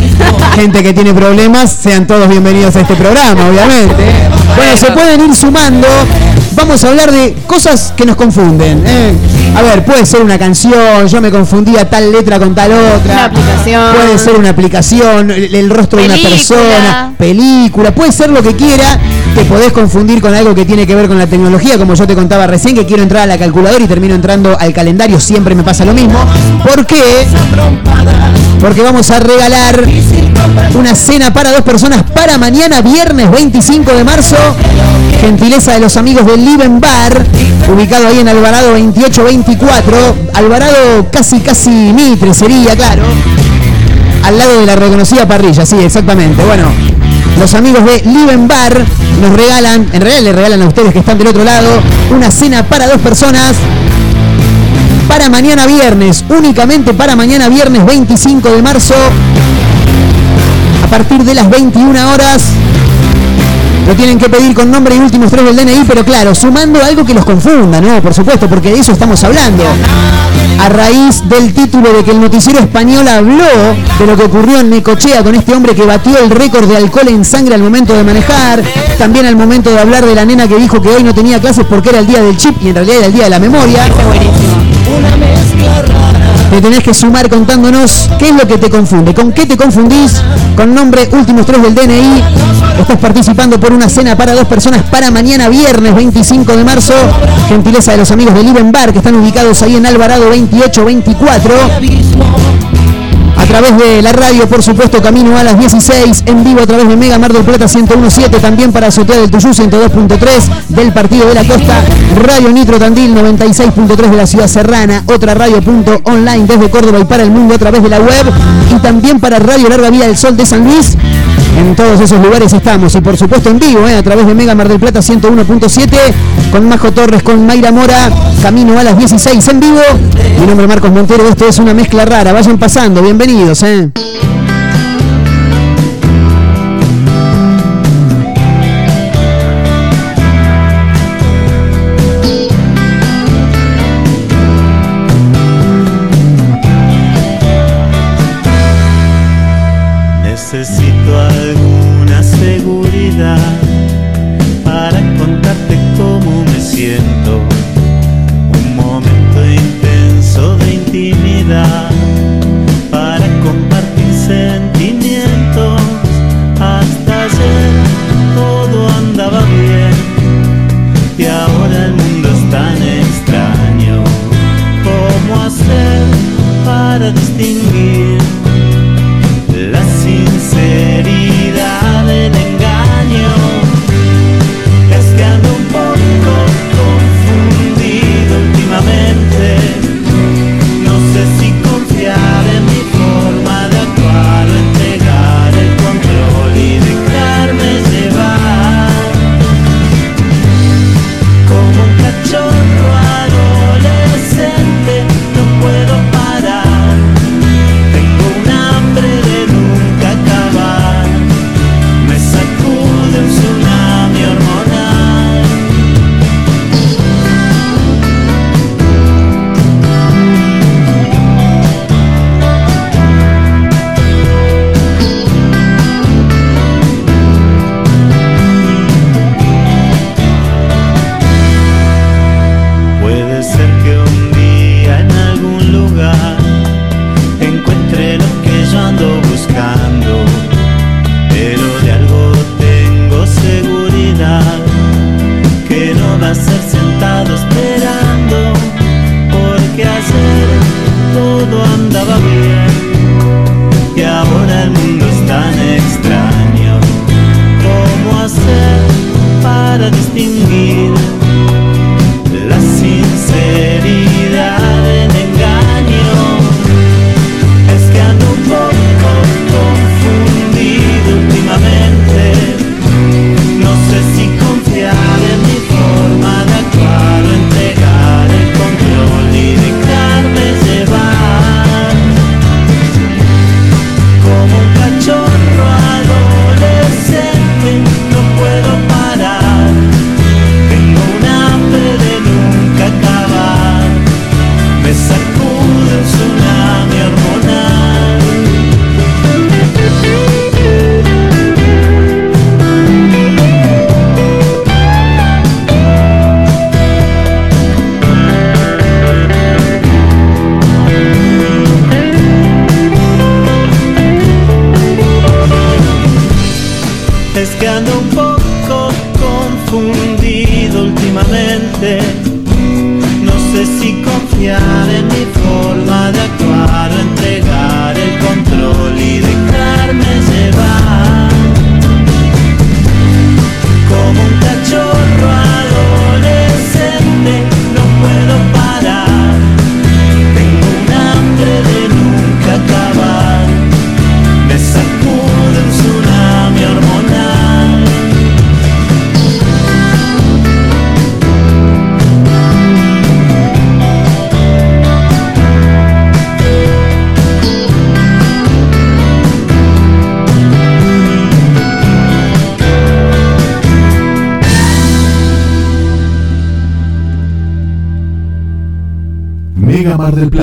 Gente que tiene problemas, sean todos bienvenidos a este programa, obviamente. Bueno, se pueden ir sumando. Vamos a hablar de cosas que nos confunden. ¿eh? A ver, puede ser una canción, yo me confundía tal letra con tal otra. Una aplicación. Puede ser una aplicación, el, el rostro de una persona, película, puede ser lo que quiera. Te podés confundir con algo que tiene que ver con la tecnología, como yo te contaba recién, que quiero entrar a la calculadora y termino entrando al calendario, siempre me pasa lo mismo. ¿Por qué? Porque vamos a regalar una cena para dos personas para mañana, viernes 25 de marzo. Gentileza de los amigos del Liven Bar, ubicado ahí en Alvarado 2824. Alvarado casi, casi Mitre sería, claro. Al lado de la reconocida parrilla, sí, exactamente. Bueno, los amigos de Liven Bar nos regalan, en realidad le regalan a ustedes que están del otro lado, una cena para dos personas para mañana viernes, únicamente para mañana viernes 25 de marzo, a partir de las 21 horas. Lo tienen que pedir con nombre y últimos tres del DNI, pero claro, sumando algo que los confunda, ¿no? Por supuesto, porque de eso estamos hablando. A raíz del título de que el noticiero español habló de lo que ocurrió en Necochea con este hombre que batió el récord de alcohol en sangre al momento de manejar, también al momento de hablar de la nena que dijo que hoy no tenía clases porque era el día del chip y en realidad era el día de la memoria. Te tenés que sumar contándonos qué es lo que te confunde, con qué te confundís, con nombre, últimos tres del DNI. Estás participando por una cena para dos personas para mañana viernes 25 de marzo. Gentileza de los amigos de Liven Bar que están ubicados ahí en Alvarado 2824. A través de la radio, por supuesto, camino a las 16, en vivo a través de Mega Mar del Plata 1017, también para Azotea del Tuyú 102.3 del Partido de la Costa, Radio Nitro Tandil 96.3 de la Ciudad Serrana, otra radio punto online desde Córdoba y para el mundo a través de la web y también para Radio Larga Vía del Sol de San Luis. En todos esos lugares estamos y por supuesto en vivo, eh, a través de Mega Mar del Plata 101.7 con Majo Torres, con Mayra Mora, camino a las 16 en vivo. Mi nombre es Marcos Montero, esto es una mezcla rara, vayan pasando, bienvenidos. Eh.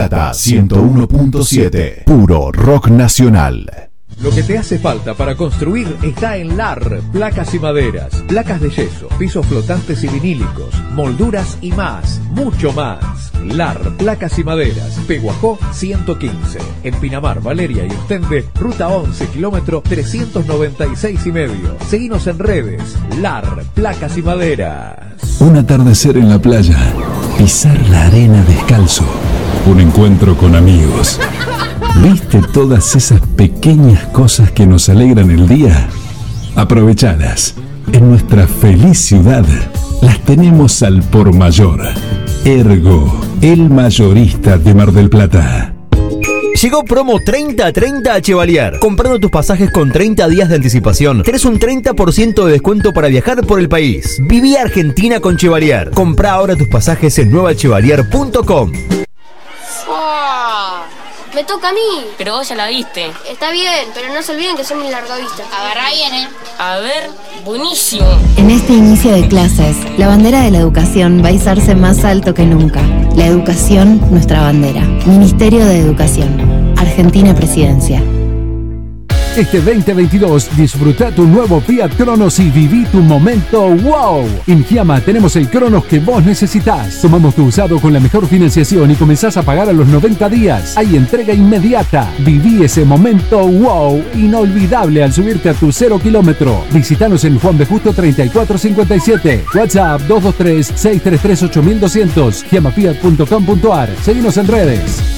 Plata 101.7. Puro rock nacional. Lo que te hace falta para construir está en LAR, placas y maderas, placas de yeso, pisos flotantes y vinílicos, molduras y más, mucho más. LAR, placas y maderas, Peguajó 115, en Pinamar, Valeria y Ostende, ruta 11, kilómetro 396 y medio. Seguinos en redes, LAR, placas y maderas. Un atardecer en la playa. Pisar la arena descalzo. Un encuentro con amigos. ¿Viste todas esas pequeñas cosas que nos alegran el día? Aprovechadas. En nuestra feliz ciudad las tenemos al por mayor. Ergo, el mayorista de Mar del Plata. Llegó promo 30-30 a Chevalier. Comprando tus pasajes con 30 días de anticipación, tenés un 30% de descuento para viajar por el país. Viví Argentina con Chevalier. Compra ahora tus pasajes en nuevachevalier.com. ¡Ah! Me toca a mí. Pero vos ya la viste. Está bien, pero no se olviden que soy muy largavista. Agarra bien, ¿eh? A ver, buenísimo. En este inicio de clases, la bandera de la educación va a izarse más alto que nunca. La educación, nuestra bandera. Ministerio de Educación. Argentina Presidencia. Este 2022 disfruta tu nuevo Fiat Cronos y viví tu momento wow. En Giama tenemos el Cronos que vos necesitas. Tomamos tu usado con la mejor financiación y comenzás a pagar a los 90 días. Hay entrega inmediata. Viví ese momento wow inolvidable al subirte a tu cero kilómetro. Visítanos en Juan de Justo 3457. WhatsApp 223-633-8200. Giamafiat.com.ar. Seguimos en redes.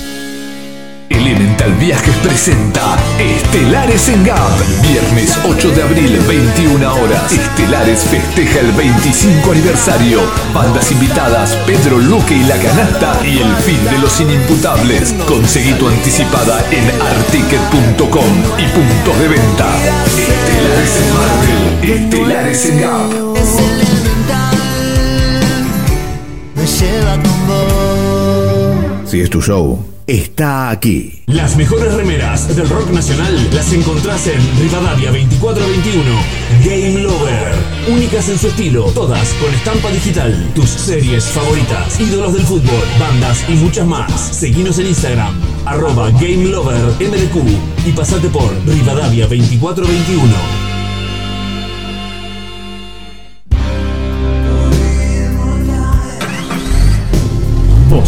Elemental Viajes presenta Estelares en Gap. Viernes 8 de abril, 21 horas. Estelares festeja el 25 aniversario. Bandas invitadas, Pedro Luque y La Canasta y el fin de los inimputables. Conseguí tu anticipada en articket.com y puntos de venta. Estelares en Marvel. Estelares en Gap. Me lleva con vos. Si es tu show, está aquí. Las mejores remeras del rock nacional las encontrás en Rivadavia 2421. Game Lover. Únicas en su estilo, todas con estampa digital. Tus series favoritas, ídolos del fútbol, bandas y muchas más. Seguinos en Instagram, arroba Game Lover MDQ y pasate por Rivadavia 2421.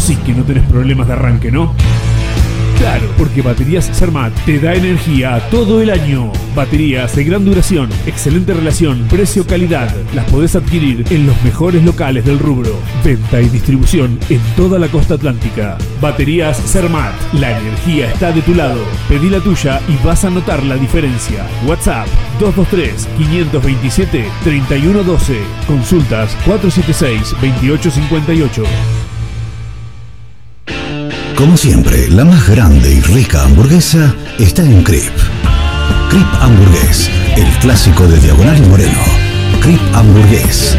Sí que no tenés problemas de arranque, ¿no? Claro, porque Baterías Cermat te da energía todo el año. Baterías de gran duración, excelente relación, precio-calidad. Las podés adquirir en los mejores locales del rubro. Venta y distribución en toda la costa atlántica. Baterías Cermat, la energía está de tu lado. Pedí la tuya y vas a notar la diferencia. WhatsApp 223-527-3112. Consultas 476-2858. Como siempre, la más grande y rica hamburguesa está en Crip. Crip Hamburgués, el clásico de Diagonal y Moreno. Crip Hamburgués.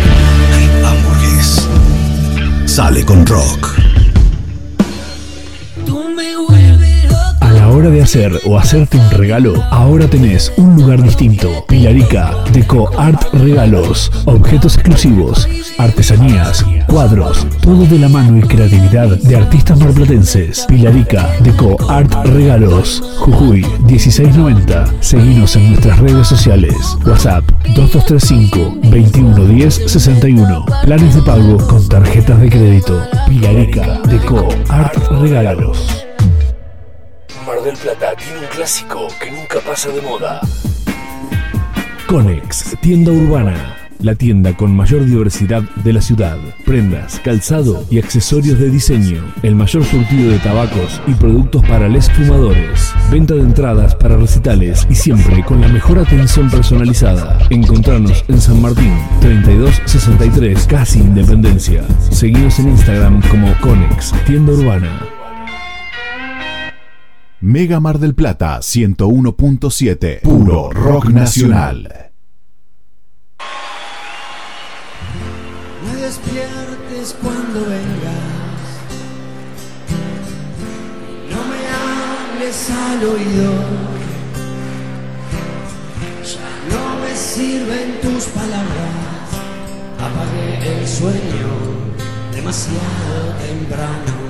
Crip Hamburgués. Sale con rock. De hacer o hacerte un regalo, ahora tenés un lugar distinto. Pilarica, Deco Art Regalos, objetos exclusivos, artesanías, cuadros, todo de la mano y creatividad de artistas marplatenses. Pilarica, Deco Art Regalos, Jujuy 1690. Seguinos en nuestras redes sociales. WhatsApp 2235 2110 61. Planes de pago con tarjetas de crédito. Pilarica, Deco Art Regalos. Mar del Plata tiene un clásico que nunca pasa de moda. Conex, tienda urbana. La tienda con mayor diversidad de la ciudad. Prendas, calzado y accesorios de diseño. El mayor surtido de tabacos y productos para les fumadores. Venta de entradas para recitales y siempre con la mejor atención personalizada. Encontrarnos en San Martín, 3263, casi Independencia. Seguimos en Instagram como Conex, tienda urbana. Mega Mar del Plata 101.7. Puro rock nacional. Me despiertes cuando vengas. No me hables al oído. No me sirven tus palabras. Apagué el sueño demasiado temprano.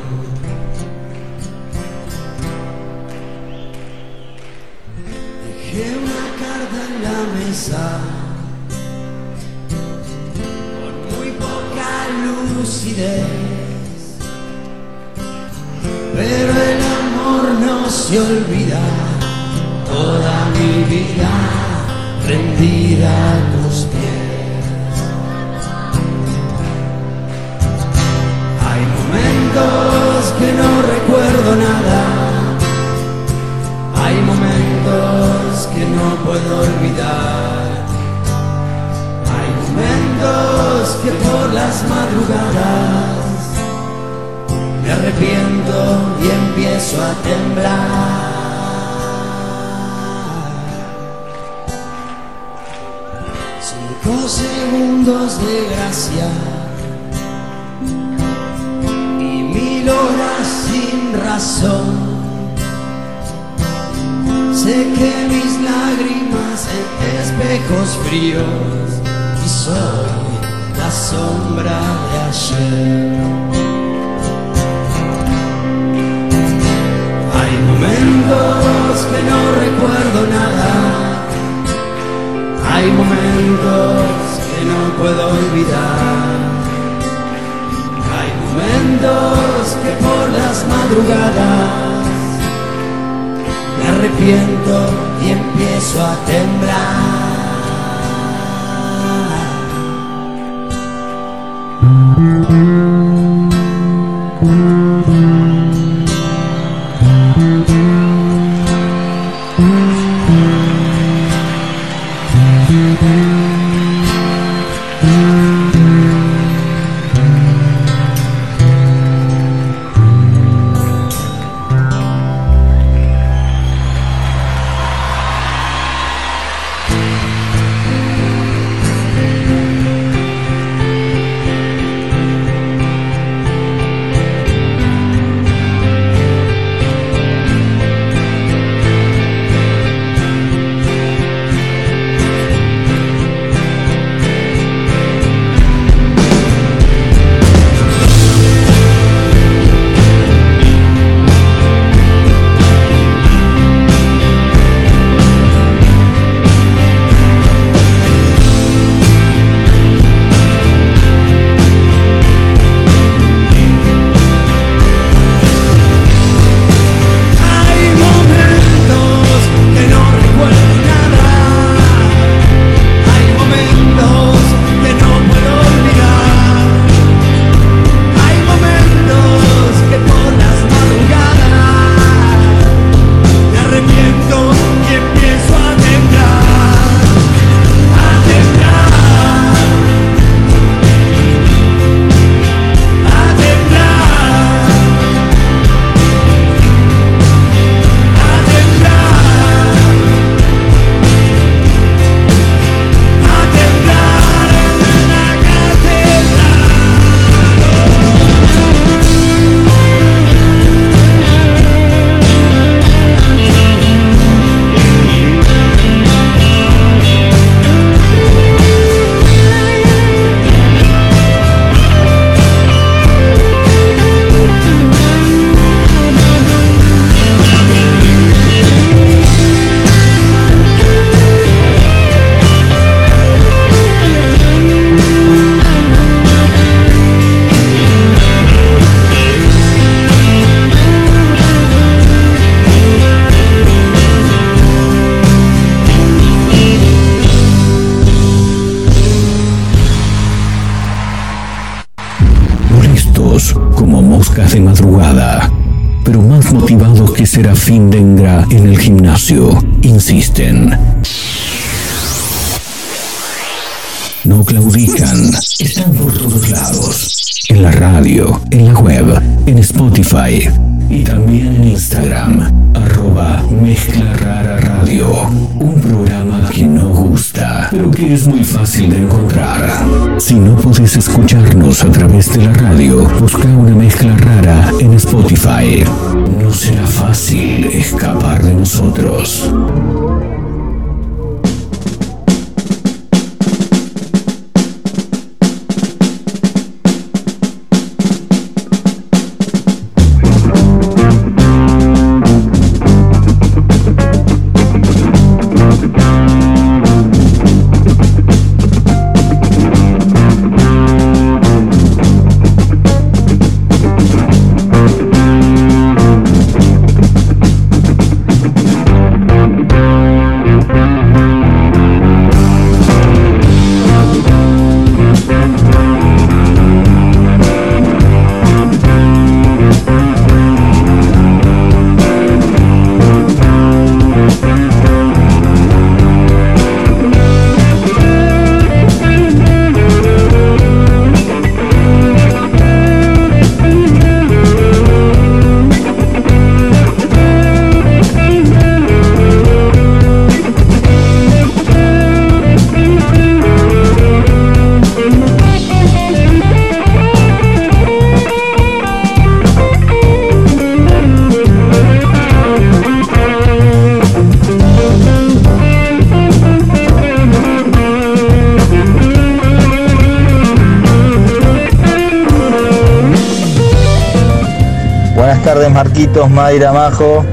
Dejé una carta en la mesa. Con muy poca lucidez. Pero el amor no se olvida. Toda mi vida rendida a tus pies. Hay momentos que no recuerdo nada. Hay momentos que no puedo olvidar. Hay momentos que por las madrugadas me arrepiento y empiezo a temblar. Cinco segundos de gracia y mil horas sin razón. Sé que mis lágrimas en espejos fríos y soy la sombra de ayer. Hay momentos que no recuerdo nada. Hay momentos que no puedo olvidar. Hay momentos que por las madrugadas arrepiento y empiezo a temblar. En el gimnasio. Insisten. No claudican. Están por todos lados. En la radio, en la web, en Spotify y también en Instagram. Arroba Mezcla Rara Radio. Un programa que no gusta, pero que es muy fácil de encontrar. Si no podés escucharnos a través de la radio, busca una mezcla rara en Spotify. No será nosotros. Marquitos, Mayra, Majo.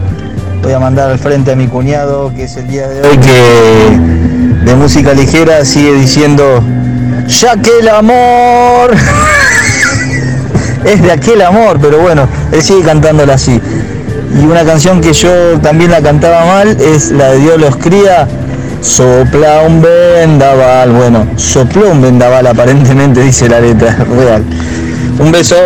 Voy a mandar al frente a mi cuñado, que es el día de hoy que de música ligera sigue diciendo, ya que el amor <laughs> es de aquel amor, pero bueno, él sigue cantándola así. Y una canción que yo también la cantaba mal es la de Dios los cría, sopla un vendaval. Bueno, sopló un vendaval aparentemente, dice la letra, <laughs> real. Un beso.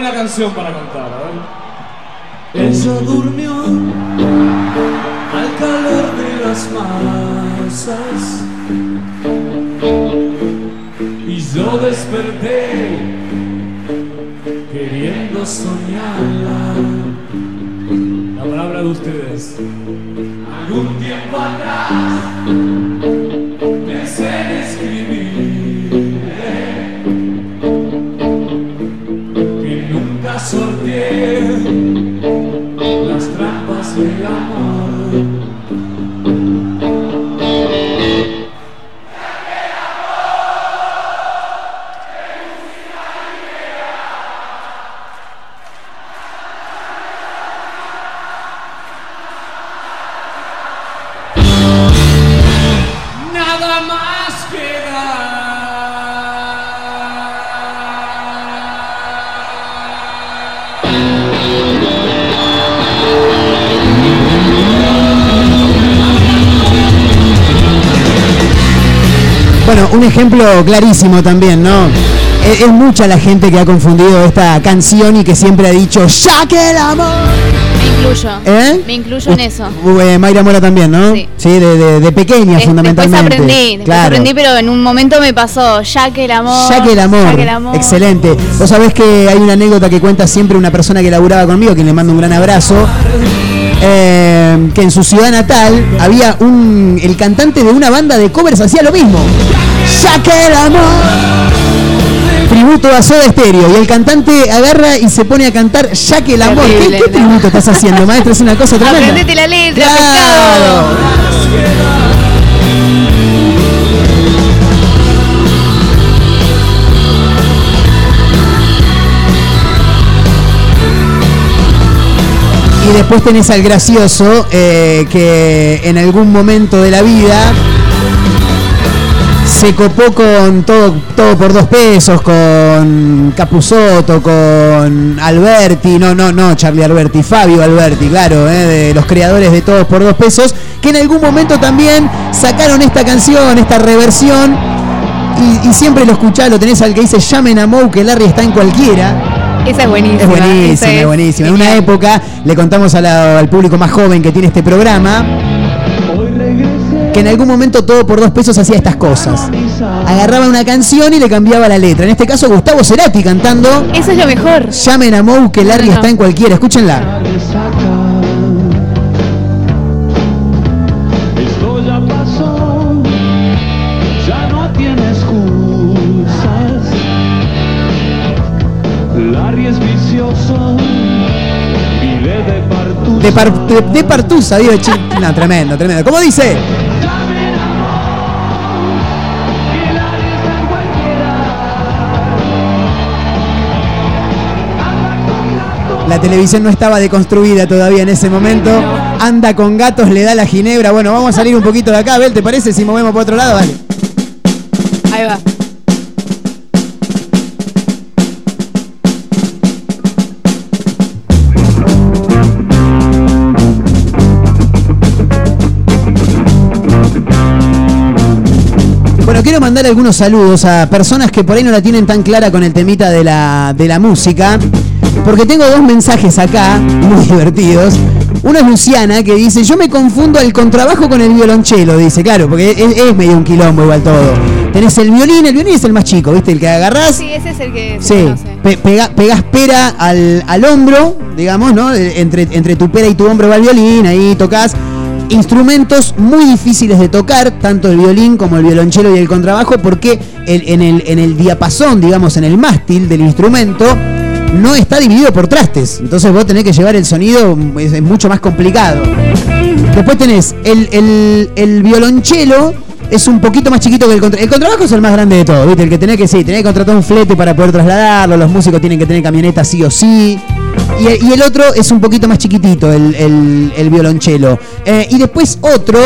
Buena canción para cantar, a ver. Ella durmió al calor de las masas y yo desperté queriendo soñarla. La palabra de ustedes. Algún tiempo atrás ejemplo clarísimo también, ¿no? Es, es mucha la gente que ha confundido esta canción y que siempre ha dicho, ya que el amor. Me incluyo. ¿Eh? Me incluyo en eso. Eh, Mayra Mora también, ¿no? Sí. de, de- de pequeña Des- fundamentalmente. Después aprendí, después Claro. aprendí, pero en un momento me pasó, ya que el amor. Ya que el amor. ya que el amor. Excelente. Vos sabés que hay una anécdota que cuenta siempre una persona que laburaba conmigo, que le mando un gran abrazo. eh, que en su ciudad natal había un. El cantante de una banda de covers hacía lo mismo. Ya que el amor. Tributo a Soda Stereo. Y el cantante agarra y se pone a cantar Ya que el amor. ¿Qué, Terrible, qué no. tributo estás haciendo, maestro? Es una cosa tremenda. Aprendete la letra, Claro. pescado. Y después tenés al gracioso eh, que en algún momento de la vida se copó con todo, todo por dos pesos, con Capusotto, con Alberti, no, no, no, Charlie Alberti, Fabio Alberti, claro, eh, de los creadores de Todos por dos pesos, que en algún momento también sacaron esta canción, esta reversión, y, y siempre lo escuchás, lo tenés al que dice llamen a Mou que Larry está en cualquiera. Esa es buenísima. Es buenísima, es buenísima. En una época le contamos a la- al público más joven que tiene este programa que en algún momento todo por dos pesos hacía estas cosas. Agarraba una canción y le cambiaba la letra. En este caso Gustavo Cerati cantando. Eso es lo mejor. Llamen a Mou que Larry No, no. está en cualquiera. Escúchenla. Esto ya pasó, ya no tiene excusas. Larry es vicioso, vive de partusa. De, par- de, de Partusa, digo, no, tremendo, tremendo. ¿Cómo dice? La televisión no estaba deconstruida todavía en ese momento. Anda con gatos, le da la ginebra. Bueno, vamos a salir un poquito de acá. Abel, ¿te parece si movemos por otro lado? Vale. Ahí va. Bueno, quiero mandar algunos saludos a personas que por ahí no la tienen tan clara con el temita de la, de la música. Porque tengo dos mensajes acá, muy divertidos. Uno es Luciana que dice, yo me confundo el contrabajo con el violonchelo, dice, claro, porque es, es medio un quilombo igual todo. Tenés el violín, el violín es el más chico, ¿viste? El que agarrás, Sí, ese es el que se Sí, conoce. pe- pega- pegás pera al, al hombro, digamos, ¿no? Entre, entre tu pera y tu hombro va el violín, ahí tocas instrumentos muy difíciles de tocar, tanto el violín como el violonchelo y el contrabajo, porque el- en, el, en el diapasón, digamos, en el mástil del instrumento, no está dividido por trastes. Entonces vos tenés que llevar el sonido, es, mucho más complicado. Después tenés el, el, el violonchelo, es un poquito más chiquito que el contrabajo. El contrabajo es el más grande de todos, ¿viste? El que tenés que, sí, tenés que contratar un flete para poder trasladarlo, los músicos tienen que tener camioneta sí o sí. Y el, otro es un poquito más chiquitito, el, el- el violonchelo. Eh, y después otro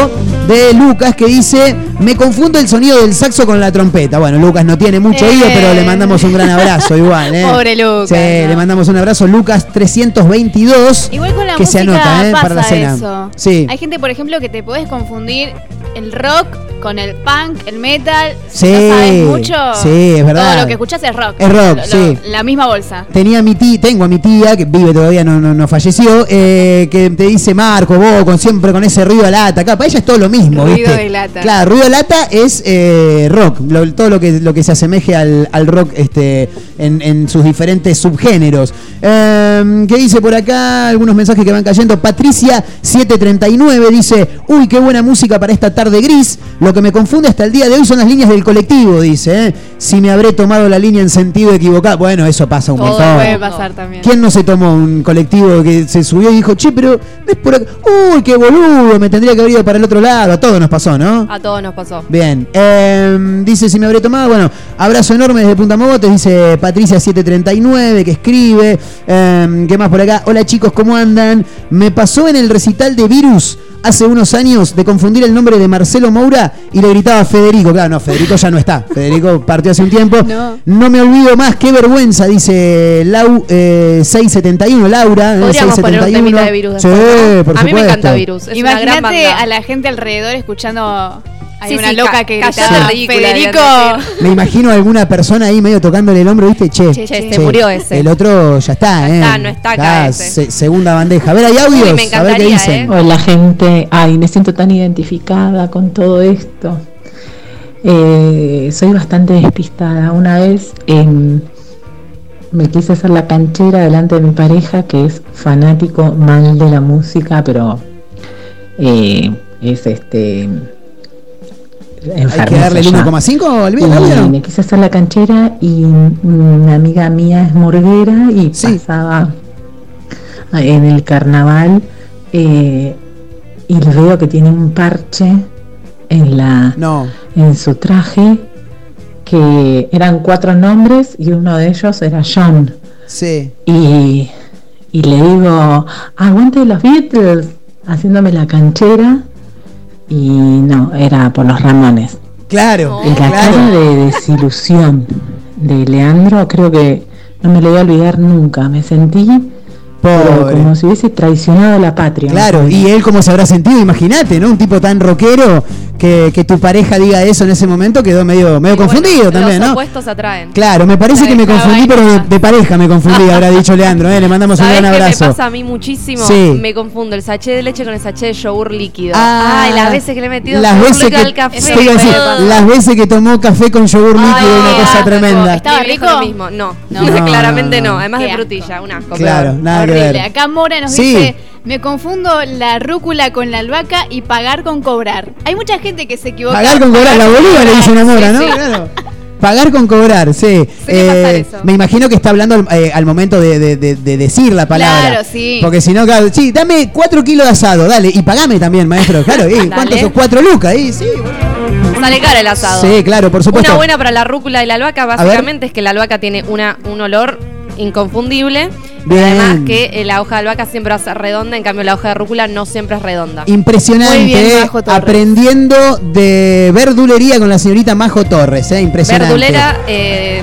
de Lucas que dice, me confundo el sonido del saxo con la trompeta. Bueno, Lucas no tiene mucho oído, pero le mandamos un gran abrazo igual. <laughs> ¿eh? Pobre Lucas, Sí, le mandamos un abrazo. Lucas 322. Igual con la que música se anota, ¿eh? pasa Para la cena. eso. Sí. Hay gente, por ejemplo, que te podés confundir el rock con el punk, el metal. Sí, no sabes mucho. sí, es verdad. Todo lo que escuchás es rock. Es rock, Lo- lo- sí. La misma bolsa. Tenía a mi tía, tengo a mi tía, que vive todavía, no, no, no falleció, eh, que te dice Marco, vos, con, siempre con ese ruido de lata. Acá, para ella es todo lo mismo, Ruido ¿viste? de lata. Claro, ruido de lata es eh, rock, lo- todo lo que, lo que se asemeje al, al rock este, en, en sus diferentes subgéneros. Eh, ¿Qué dice por acá? Algunos mensajes que van cayendo. Patricia739 dice, uy, qué buena música para esta tarde gris. Lo que me confunde hasta el día de hoy son las líneas del colectivo, dice. ¿eh? Si me habré tomado la línea en sentido equivocado. Bueno, eso pasa un Todo montón. puede pasar también. ¿Quién no se tomó un colectivo que se subió y dijo, che, pero es por acá? Uy, qué boludo, me tendría que haber ido para el otro lado. A todos nos pasó, ¿no? A todos nos pasó. Bien, eh, dice si me habré tomado, bueno, abrazo enorme desde Punta Mogotes, dice Patricia739 que escribe, eh, ¿qué más por acá? Hola chicos, ¿cómo andan? Me pasó en el recital de Virus hace unos años de confundir el nombre de Marcelo Moura y le gritaba Federico, claro, no, Federico ya no está, Federico partió hace un tiempo, no, me olvido más, qué vergüenza, dice Lau eh, 671, Laura, eh, Podríamos poner un 671. temita de virus Sí, ¿no? por A mí me encanta Virus. Imagínate a la gente alrededor escuchando. Hay Sí, una sí, loca ca- que gritaba, ridícula, Federico. Me imagino a alguna persona ahí medio tocándole el hombro, ¿viste? Che, Che, che, se murió ese. El otro ya está, ¿eh? está, no está acá ese. se- segunda bandeja. A ver, hay audios. Uy, me a ver qué dicen. Hola gente, ay, me siento tan identificada con todo esto. Eh, soy bastante despistada. Una vez em, me quise hacer la canchera delante de mi pareja, que es fanático mal de la música, pero eh, es este. Hay que darle el enfermizo ya. 1,5 al Y bien, audio, ¿no? me quise hacer la canchera y una amiga mía es morguera y pasaba en el carnaval eh, y le veo que tiene un parche en la en su traje que eran cuatro nombres y uno de ellos era John Sí. y, y le digo aguante los Beatles haciéndome la canchera y no era por los Ramones Claro, Y la cara de desilusión de Leandro, creo que no me lo voy a olvidar nunca. Me sentí Pobre. como si hubiese traicionado a la patria. Claro, y él cómo se habrá sentido, imagínate, ¿no? Un tipo tan rockero que, que tu pareja diga eso en ese momento quedó medio, medio confundido también, Los ¿no? opuestos atraen. Claro, me parece que me confundí, pero de, de pareja me confundí, habrá dicho Leandro, ¿eh? Le mandamos un ¿Sabes gran me abrazo. pasa a mí muchísimo? Sí. Me confundo el sachet de leche con el sachet de yogur líquido. Ah, Ay, las veces que le he metido Las yogur veces que, al café. decir, las veces que tomó café con yogur líquido, una cosa tremenda. ¿Estaba rico? lo mismo. No, <laughs> No. claramente no. Además de frutilla, un asco. Claro, nada que Horrible. ver. Acá Mora nos Sí. dice, me confundo la rúcula con la albahaca y pagar con cobrar. Hay mucha gente que se equivoca. Pagar con cobrar, la boluda le dice una mora, Sí, ¿no? sí. Claro. Pagar con cobrar, sí. Eso. Me imagino que está hablando al, eh, al momento de, de- de- de decir la palabra. Claro, sí. Porque si no, claro, sí, dame cuatro kilos de asado, dale, y pagame también, maestro. Claro, ¿y <laughs> ¿cuántos son cuatro lucas? Y sí, Sale cara el asado. Sí, claro, por supuesto. Una buena para la rúcula y la albahaca, básicamente, es que la albahaca tiene una, un olor inconfundible. Bien. Además que eh, la hoja de albahaca siempre va a ser redonda, en cambio la hoja de rúcula no siempre es redonda. Impresionante, Muy bien, Majo Torres. aprendiendo de verdulería con la señorita Majo Torres, eh, impresionante. Verdulera, eh,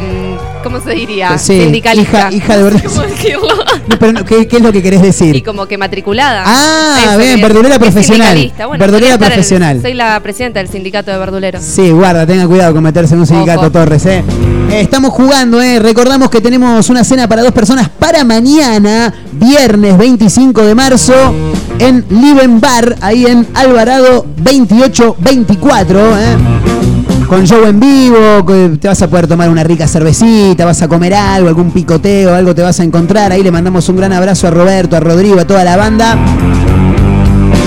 ¿cómo se diría? Sí, Sindicalista. hija- hija de <laughs> verdad- ¿Cómo decirlo? <laughs> No, pero no, ¿qué, qué es lo que querés decir? Y como que matriculada. Ah, Eso bien, verdulera profesional. Bueno, Verdulera profesional. soy la presidenta del sindicato de verduleros. Sí, guarda, tenga cuidado con meterse en un sindicato, Ojo. Torres. Eh, estamos jugando, eh. recordamos que tenemos una cena para dos personas para mañana, viernes 25 de marzo, en Liven Bar, ahí en Alvarado 2824. Eh. Con show en vivo, te vas a poder tomar una rica cervecita, vas a comer algo, algún picoteo, algo te vas a encontrar. Ahí le mandamos un gran abrazo a Roberto, a Rodrigo, a toda la banda.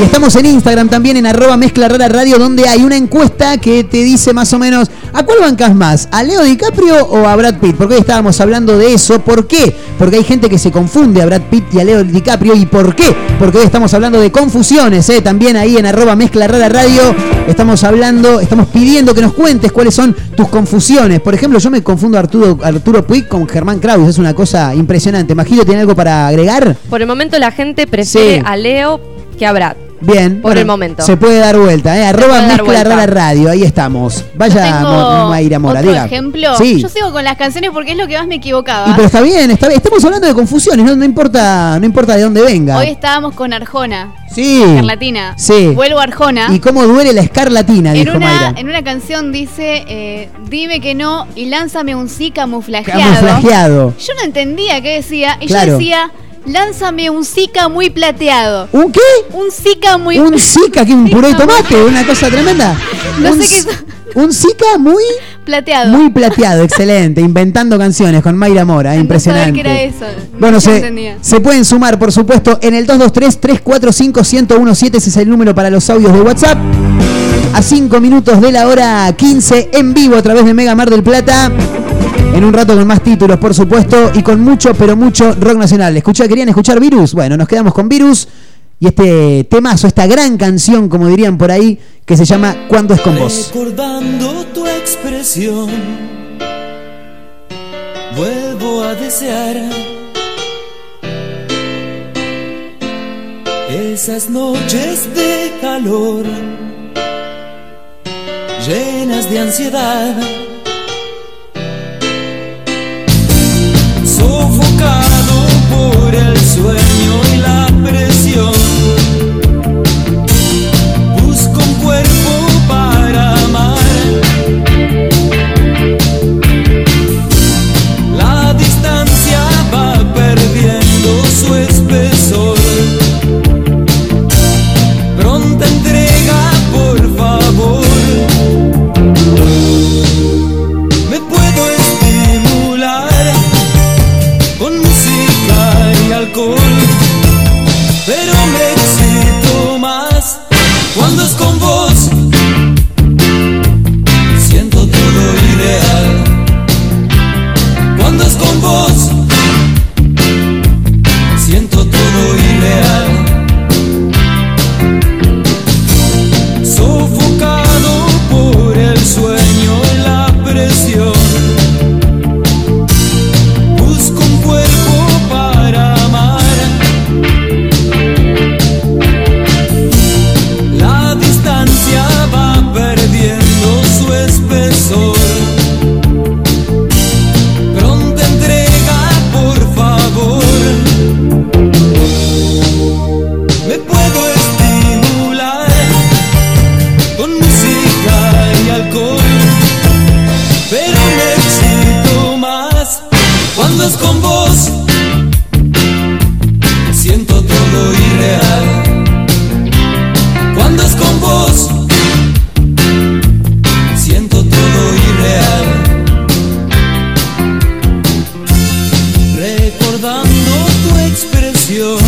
Y estamos en Instagram también en arroba mezcla rara radio donde hay una encuesta que te dice más o menos ¿a cuál bancas más? ¿A Leo DiCaprio o a Brad Pitt? Porque hoy estábamos hablando de eso. ¿Por qué? Porque hay gente que se confunde a Brad Pitt y a Leo DiCaprio. ¿Y por qué? Porque hoy estamos hablando de confusiones, ¿eh? También ahí en arroba mezcla rara radio estamos hablando, estamos pidiendo que nos cuentes cuáles son tus confusiones. Por ejemplo, yo me confundo a Arturo, Arturo Puig con Germán Kraus. Es una cosa impresionante. Magiro, ¿tiene algo para agregar? Por el momento la gente prefiere Sí. a Leo que a Brad. Bien. Por el momento. Se puede dar vuelta, ¿eh? Arroba mezcla vuelta. rara radio, ahí estamos. Vaya Mo- Mayra Mora, otro diga. ejemplo. Sí. Yo sigo con las canciones porque es lo que más me equivocaba. Y pero está bien, está bien. Estamos hablando de confusiones, no, no importa, no importa de dónde venga. Hoy estábamos con Arjona. Sí. Escarlatina. Sí. Vuelvo a Arjona. Y cómo duele la escarlatina, En dijo una, Mayra. en una canción dice, eh, dime que no y lánzame un sí camuflajeado. Camuflajeado. Yo no entendía qué decía y Claro. yo decía, lánzame un zika muy plateado. ¿Un qué? Un zika muy Un <laughs> zika, que un puré de tomate, una cosa tremenda. No un, sé qué un zika muy, plateado. muy <laughs> plateado, excelente. Inventando canciones con Mayra Mora, impresionante. No saber qué era eso. Bueno, se pueden sumar, por supuesto, en el 223-345-1017. Ese es el número para los audios de WhatsApp. A 5 minutos de la hora 15, en vivo a través de Mega Mar del Plata. En un rato con más títulos, por supuesto, y con mucho, pero mucho rock nacional. Escucha, ¿Querían escuchar Virus? Bueno, nos quedamos con Virus y este temazo, esta gran canción, como dirían por ahí, que se llama Cuando es con vos. Recordando tu expresión, vuelvo a desear esas noches de calor, llenas de ansiedad, sofocado por el sueño y la presión. Cuando es con vos, siento todo irreal. Recordando tu expresión,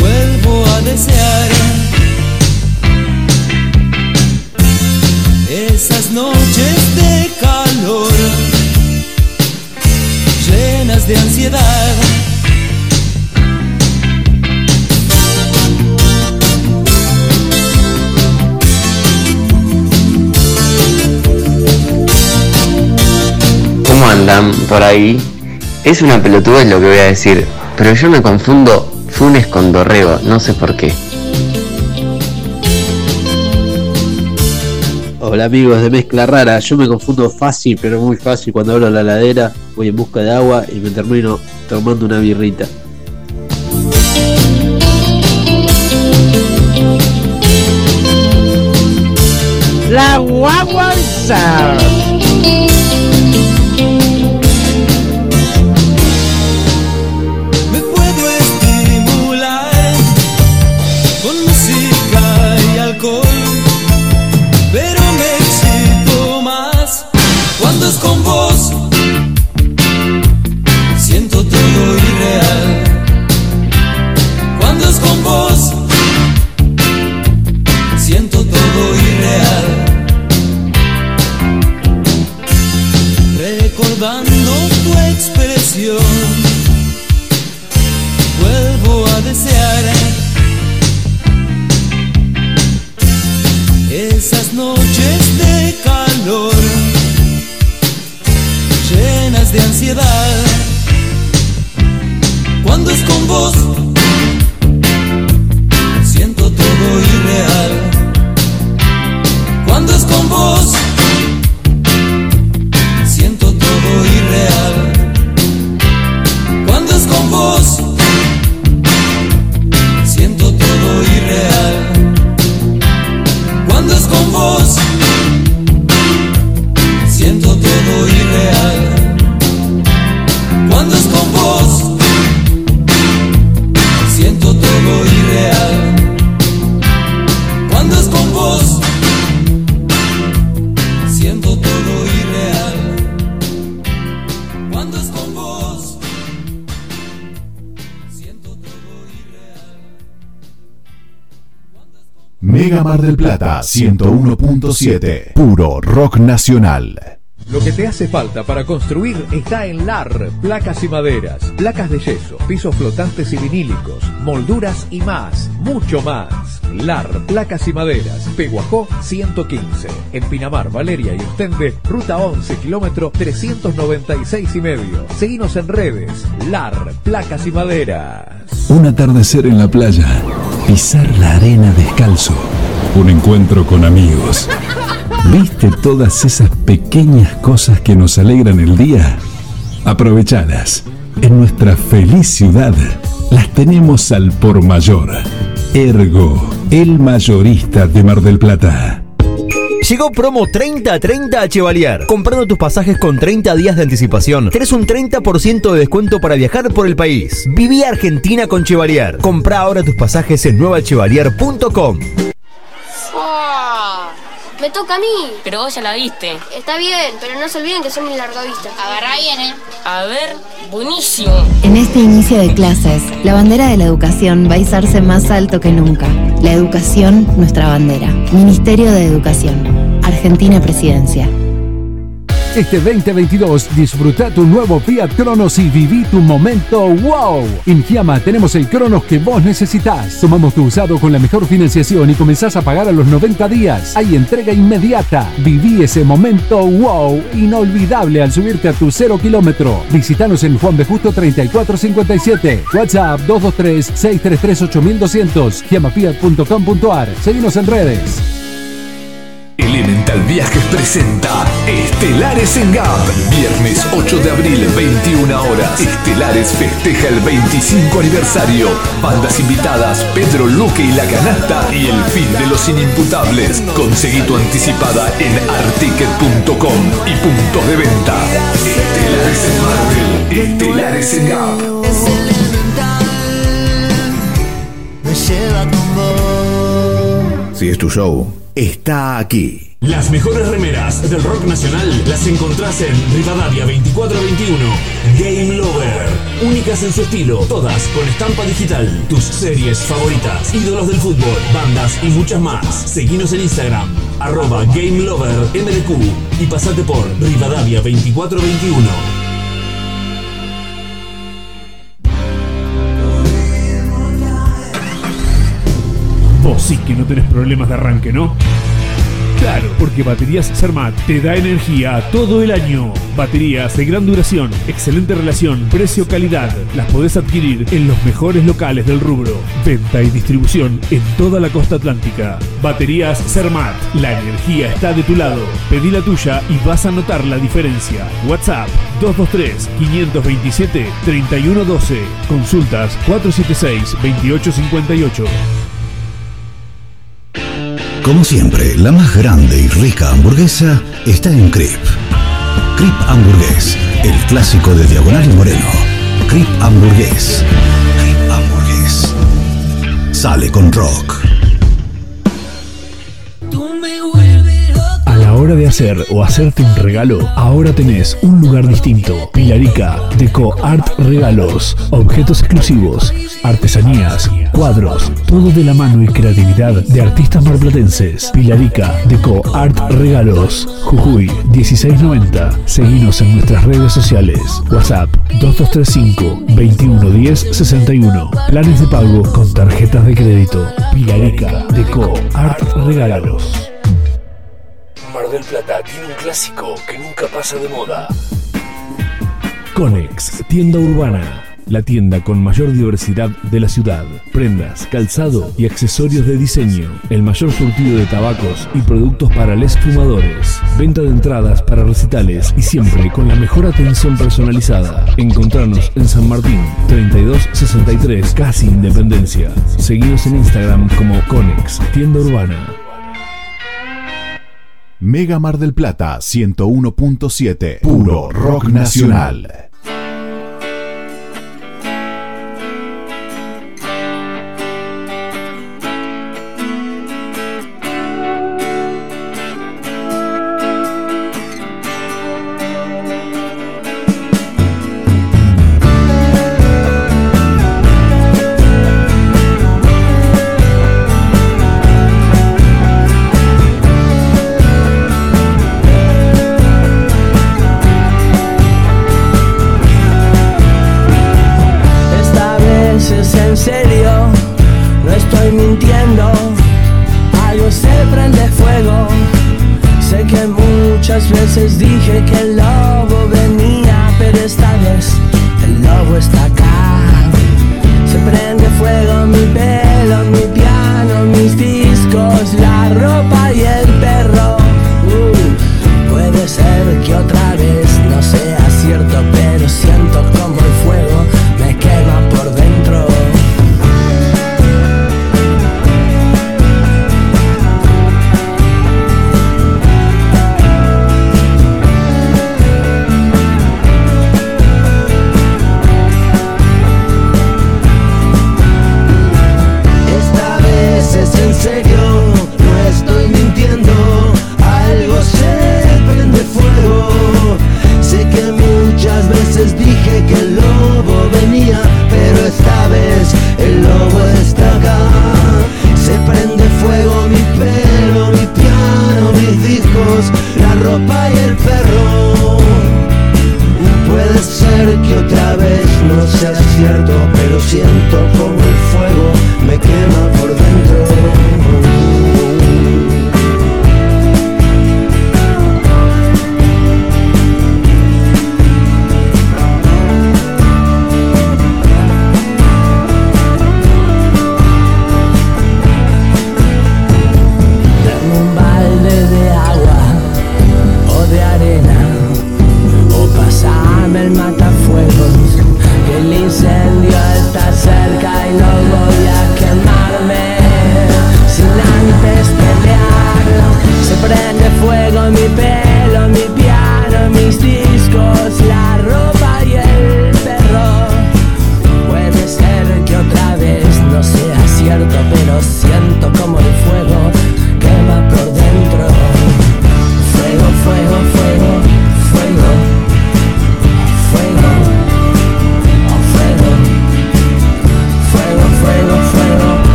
vuelvo a desear esas noches de calor llenas de ansiedad. ¿Cómo andan por ahí? Es una pelotudez lo que voy a decir, pero yo me confundo Funes con Dorrego, no sé por qué. Hola amigos de Mezcla Rara, yo me confundo fácil, pero muy fácil cuando abro la ladera, voy en busca de agua y me termino tomando una birrita. La guaguanza. 101.7. Puro rock nacional. Lo que te hace falta para construir está en LAR, placas y maderas, placas de yeso, pisos flotantes y vinílicos, molduras y más, mucho más. LAR, placas y maderas, Peguajó 115, en Pinamar, Valeria y Ostende, ruta 11, kilómetro 396 y medio. Seguinos en redes, LAR, placas y maderas. Un atardecer en la playa, pisar la arena descalzo, un encuentro con amigos. ¿Viste todas esas pequeñas cosas que nos alegran el día? Aprovechalas. En nuestra feliz ciudad las tenemos al por mayor. Ergo, el mayorista de Mar del Plata. Llegó promo 30-30 a Chevalier. Comprando tus pasajes con 30 días de anticipación, tenés un 30% de descuento para viajar por el país. Viví Argentina con Chevalier. Compra ahora tus pasajes en nuevachevalier.com. ¡Fua! Me toca a mí. Pero vos ya la viste. Está bien, pero no se olviden que soy mi largavista. Agarra bien, eh. A ver, buenísimo. En este inicio de clases, la bandera de la educación va a izarse más alto que nunca. La educación, nuestra bandera. Ministerio de Educación. Argentina Presidencia. Este 2022 disfruta tu nuevo Fiat Cronos y viví tu momento wow. En Giamma tenemos el Cronos que vos necesitas. Tomamos tu usado con la mejor financiación y comenzás a pagar a los 90 días. Hay entrega inmediata. Viví ese momento wow inolvidable al subirte a tu cero kilómetro. Visítanos en Juan B. Justo 3457. WhatsApp 223-633-8200. Giamafiat.com.ar. Seguimos en redes. Elemental Viajes presenta Estelares en Gap. Viernes 8 de abril, 21 horas. Estelares festeja el 25 aniversario. Bandas invitadas, Pedro Luque y La Canasta y el fin de los inimputables. Conseguí tu anticipada en articket.com y puntos de venta. Estelares en Marvel. Estelares en Gap. Tu show, está aquí. Las mejores remeras del rock nacional las encontrás en Rivadavia 2421. Game Lover. Únicas en su estilo, todas con estampa digital. Tus series favoritas, ídolos del fútbol, bandas y muchas más. Seguinos en Instagram, arroba Game Lover MDQ y pasate por Rivadavia 2421. Sí que no tenés problemas de arranque, ¿no? Claro, porque Baterías Cermat te da energía todo el año. Baterías de gran duración, excelente relación, precio-calidad. Las podés adquirir en los mejores locales del rubro. Venta y distribución en toda la costa atlántica. Baterías Cermat, la energía está de tu lado. Pedí la tuya y vas a notar la diferencia. WhatsApp 223-527-3112. Consultas 476-2858. Como siempre, la más grande y rica hamburguesa está en Crip. Crip Hamburgués, el clásico de Diagonal y Moreno. Crip Hamburgués. Crip Hamburgués. Sale con rock. Hora de hacer o hacerte un regalo, ahora tenés un lugar distinto. Pilarica, Deco Art Regalos, objetos exclusivos, artesanías, cuadros, todo de la mano y creatividad de artistas marplatenses. Pilarica, Deco Art Regalos, Jujuy 1690. Seguinos en nuestras redes sociales. WhatsApp 2235 2110 61. Planes de pago con tarjetas de crédito. Pilarica, Deco Art Regalos. Mar del Plata tiene un clásico que nunca pasa de moda. Conex, tienda urbana. La tienda con mayor diversidad de la ciudad. Prendas, calzado y accesorios de diseño. El mayor surtido de tabacos y productos para les fumadores. Venta de entradas para recitales y siempre con la mejor atención personalizada. Encontrarnos en San Martín, 3263, casi Independencia. Seguidos en Instagram como Conex, tienda urbana. Mega Mar del Plata 101.7. Puro rock nacional.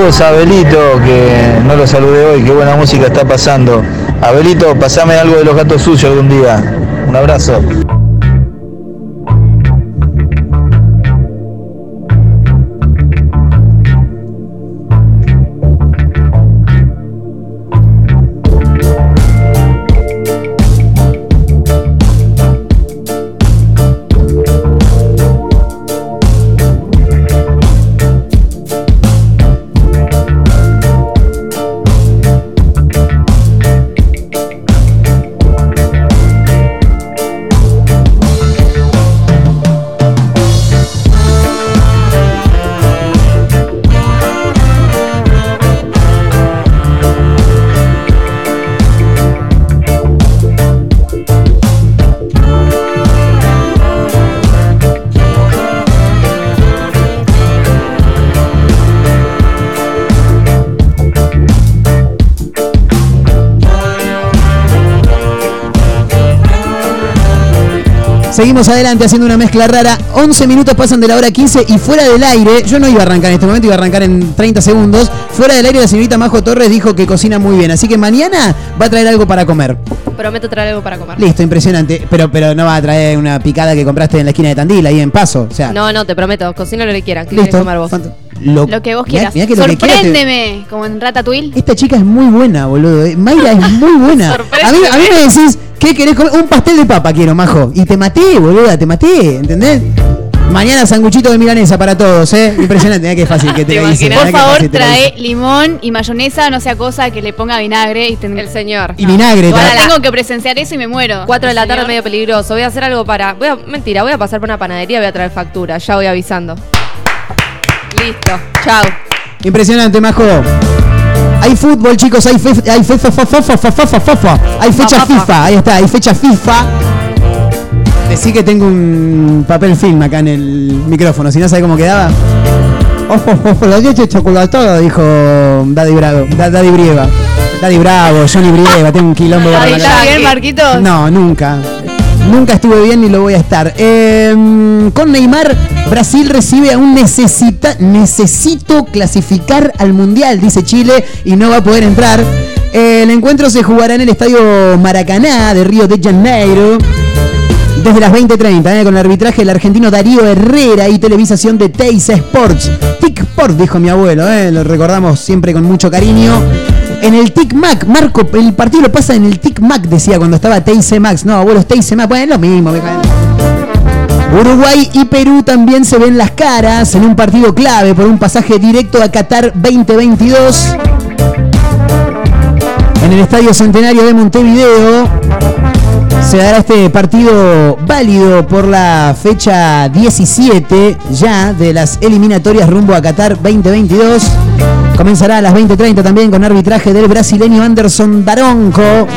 A Abelito, que no lo saludé hoy, qué buena música está pasando. Abelito, pasame algo de los gatos sucios algún día. Un abrazo. Seguimos adelante haciendo una mezcla rara. 11 minutos pasan de la hora 15 y fuera del aire, yo no iba a arrancar en este momento, iba a arrancar en 30 segundos. Fuera del aire la señorita Majo Torres dijo que cocina muy bien, así que mañana va a traer algo para comer. Prometo traer algo para comer. Listo, impresionante. Pero, pero no va a traer una picada que compraste en la esquina de Tandil, ahí en Paso. O sea, No, no, te prometo. Cocina lo que quieran. ¿Qué Listo. comer vos? Lo, Lo que vos quieras. mirá que lo que quieras te- Sorpréndeme, como en Ratatouille. Esta chica es muy buena, boludo. eh. Mayra es muy buena. A mí, a mí me decís, ¿qué querés comer? Un pastel de papa quiero, majo. Y te maté, boluda, te maté, ¿entendés? Mañana sanguchito de milanesa para todos, ¿eh? Impresionante, mirá qué fácil que te, <laughs> lo hice. mirá Por favor, fácil te lo trae limón y mayonesa, no sea cosa que le ponga vinagre y ten... El señor. Y vinagre, Ahora tengo que presenciar eso y me muero. 4 de la tarde medio peligroso. Voy a hacer algo para. Voy a, mentira, voy a pasar por una panadería, voy a traer factura. Ya voy avisando. Listo, chao. Impresionante, Majo. Hay fútbol, chicos, hay, fe, hay fefa, Hay fecha FIFA, ahí está, hay fecha FIFA. Decí que tengo un papel film acá en el micrófono, si no sabe cómo quedaba. Ojo, ojo, la leche chocolatada, dijo Daddy Bravo, Daddy Brieva. Daddy Bravo, Johnny Brieva, tengo un quilombo de ¿Está bien, Marquitos? No, nunca. Nunca estuve bien ni lo voy a estar. Eh, con Neymar, Brasil recibe a un necesita, necesito clasificar al Mundial, dice Chile, y no va a poder entrar. El encuentro se jugará en el estadio Maracaná de Río de Janeiro. Desde las 20.30, eh, con el arbitraje del argentino Darío Herrera y televisación de Teis Sports. Tic Sport, dijo mi abuelo, eh, lo recordamos siempre con mucho cariño. En el Tic Mac, Marco, el partido lo pasa en el Tic Mac, decía cuando estaba TIC Max. No, abuelos TIC Max, bueno, es lo mismo. Uruguay y Perú también se ven las caras en un partido clave por un pasaje directo a Qatar 2022. En el Estadio Centenario de Montevideo se dará este partido válido por la fecha 17 ya de las eliminatorias rumbo a Qatar 2022. Comenzará a las 20.30 también con arbitraje del brasileño Anderson Daronco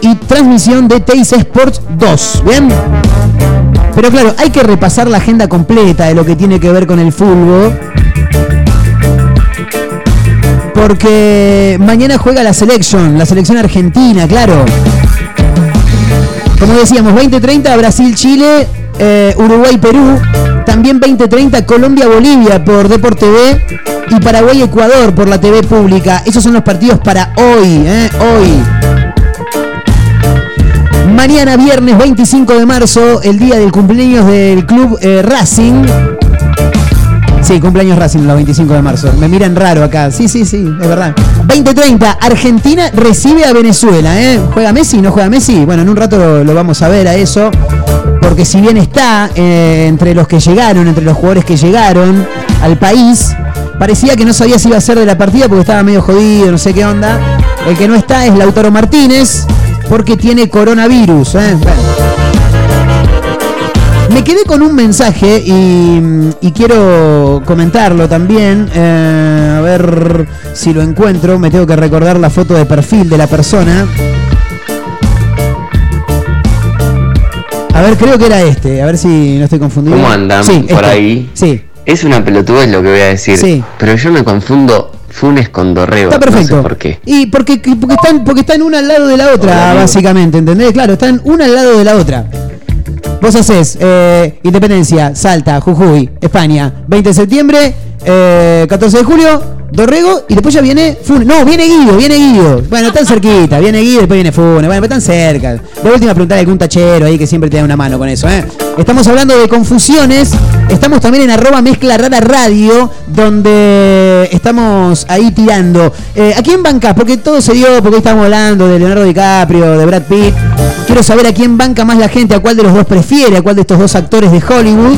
y transmisión de Teis Sports 2. ¿Bien? Pero claro, hay que repasar la agenda completa de lo que tiene que ver con el fútbol. Porque mañana juega la selección, la selección argentina, claro. Como decíamos, 2030 Brasil-Chile, eh, Uruguay-Perú. También 2030 Colombia-Bolivia por Deport TV. Y Paraguay-Ecuador por la TV pública. Esos son los partidos para hoy, ¿eh? Hoy. Mañana viernes 25 de marzo, el día del cumpleaños del club eh, Racing. Sí, cumpleaños Racing los 25 de marzo. Me miran raro acá. Sí, sí, sí, es verdad. 2030, Argentina recibe a Venezuela. ¿eh? ¿Juega Messi? ¿No juega Messi? Bueno, en un rato lo, vamos a ver a eso. Porque si bien está eh, entre los que llegaron, entre los jugadores que llegaron al país, parecía que no sabía si iba a ser de la partida porque estaba medio jodido, no sé qué onda. El que no está es Lautaro Martínez porque tiene coronavirus. ¿eh? Bueno. Me quedé con un mensaje y, y quiero comentarlo también. Eh, a ver si lo encuentro. Me tengo que recordar la foto de perfil de la persona. A ver, creo que era este. A ver si no estoy confundido. ¿Cómo andan Sí, por este. ahí? Sí. Es una pelotudez lo que voy a decir. Sí. Pero yo me confundo Funes con Dorrego. Está perfecto. No sé por qué. Y porque, porque, están, porque están una al lado de la otra, Hola, básicamente, ¿entendés? Claro, están una al lado de la otra. Vos haces eh, Independencia, Salta, Jujuy, España, 20 de septiembre, Eh, 14 de julio, Dorrego y después ya viene Funes. No, viene Guido, viene Guido. Bueno, tan cerquita, viene Guido, después viene Funes. Bueno, pero tan cerca. De última preguntar a algún tachero ahí que siempre te da una mano con eso, ¿eh? Estamos hablando de confusiones. Estamos también en arroba mezcla rara radio, donde estamos ahí tirando. Eh, ¿A quién banca? Porque todo se dio, porque hoy estamos hablando de Leonardo DiCaprio, de Brad Pitt. Quiero saber a quién banca más la gente, a cuál de los dos prefiere, a cuál de estos dos actores de Hollywood.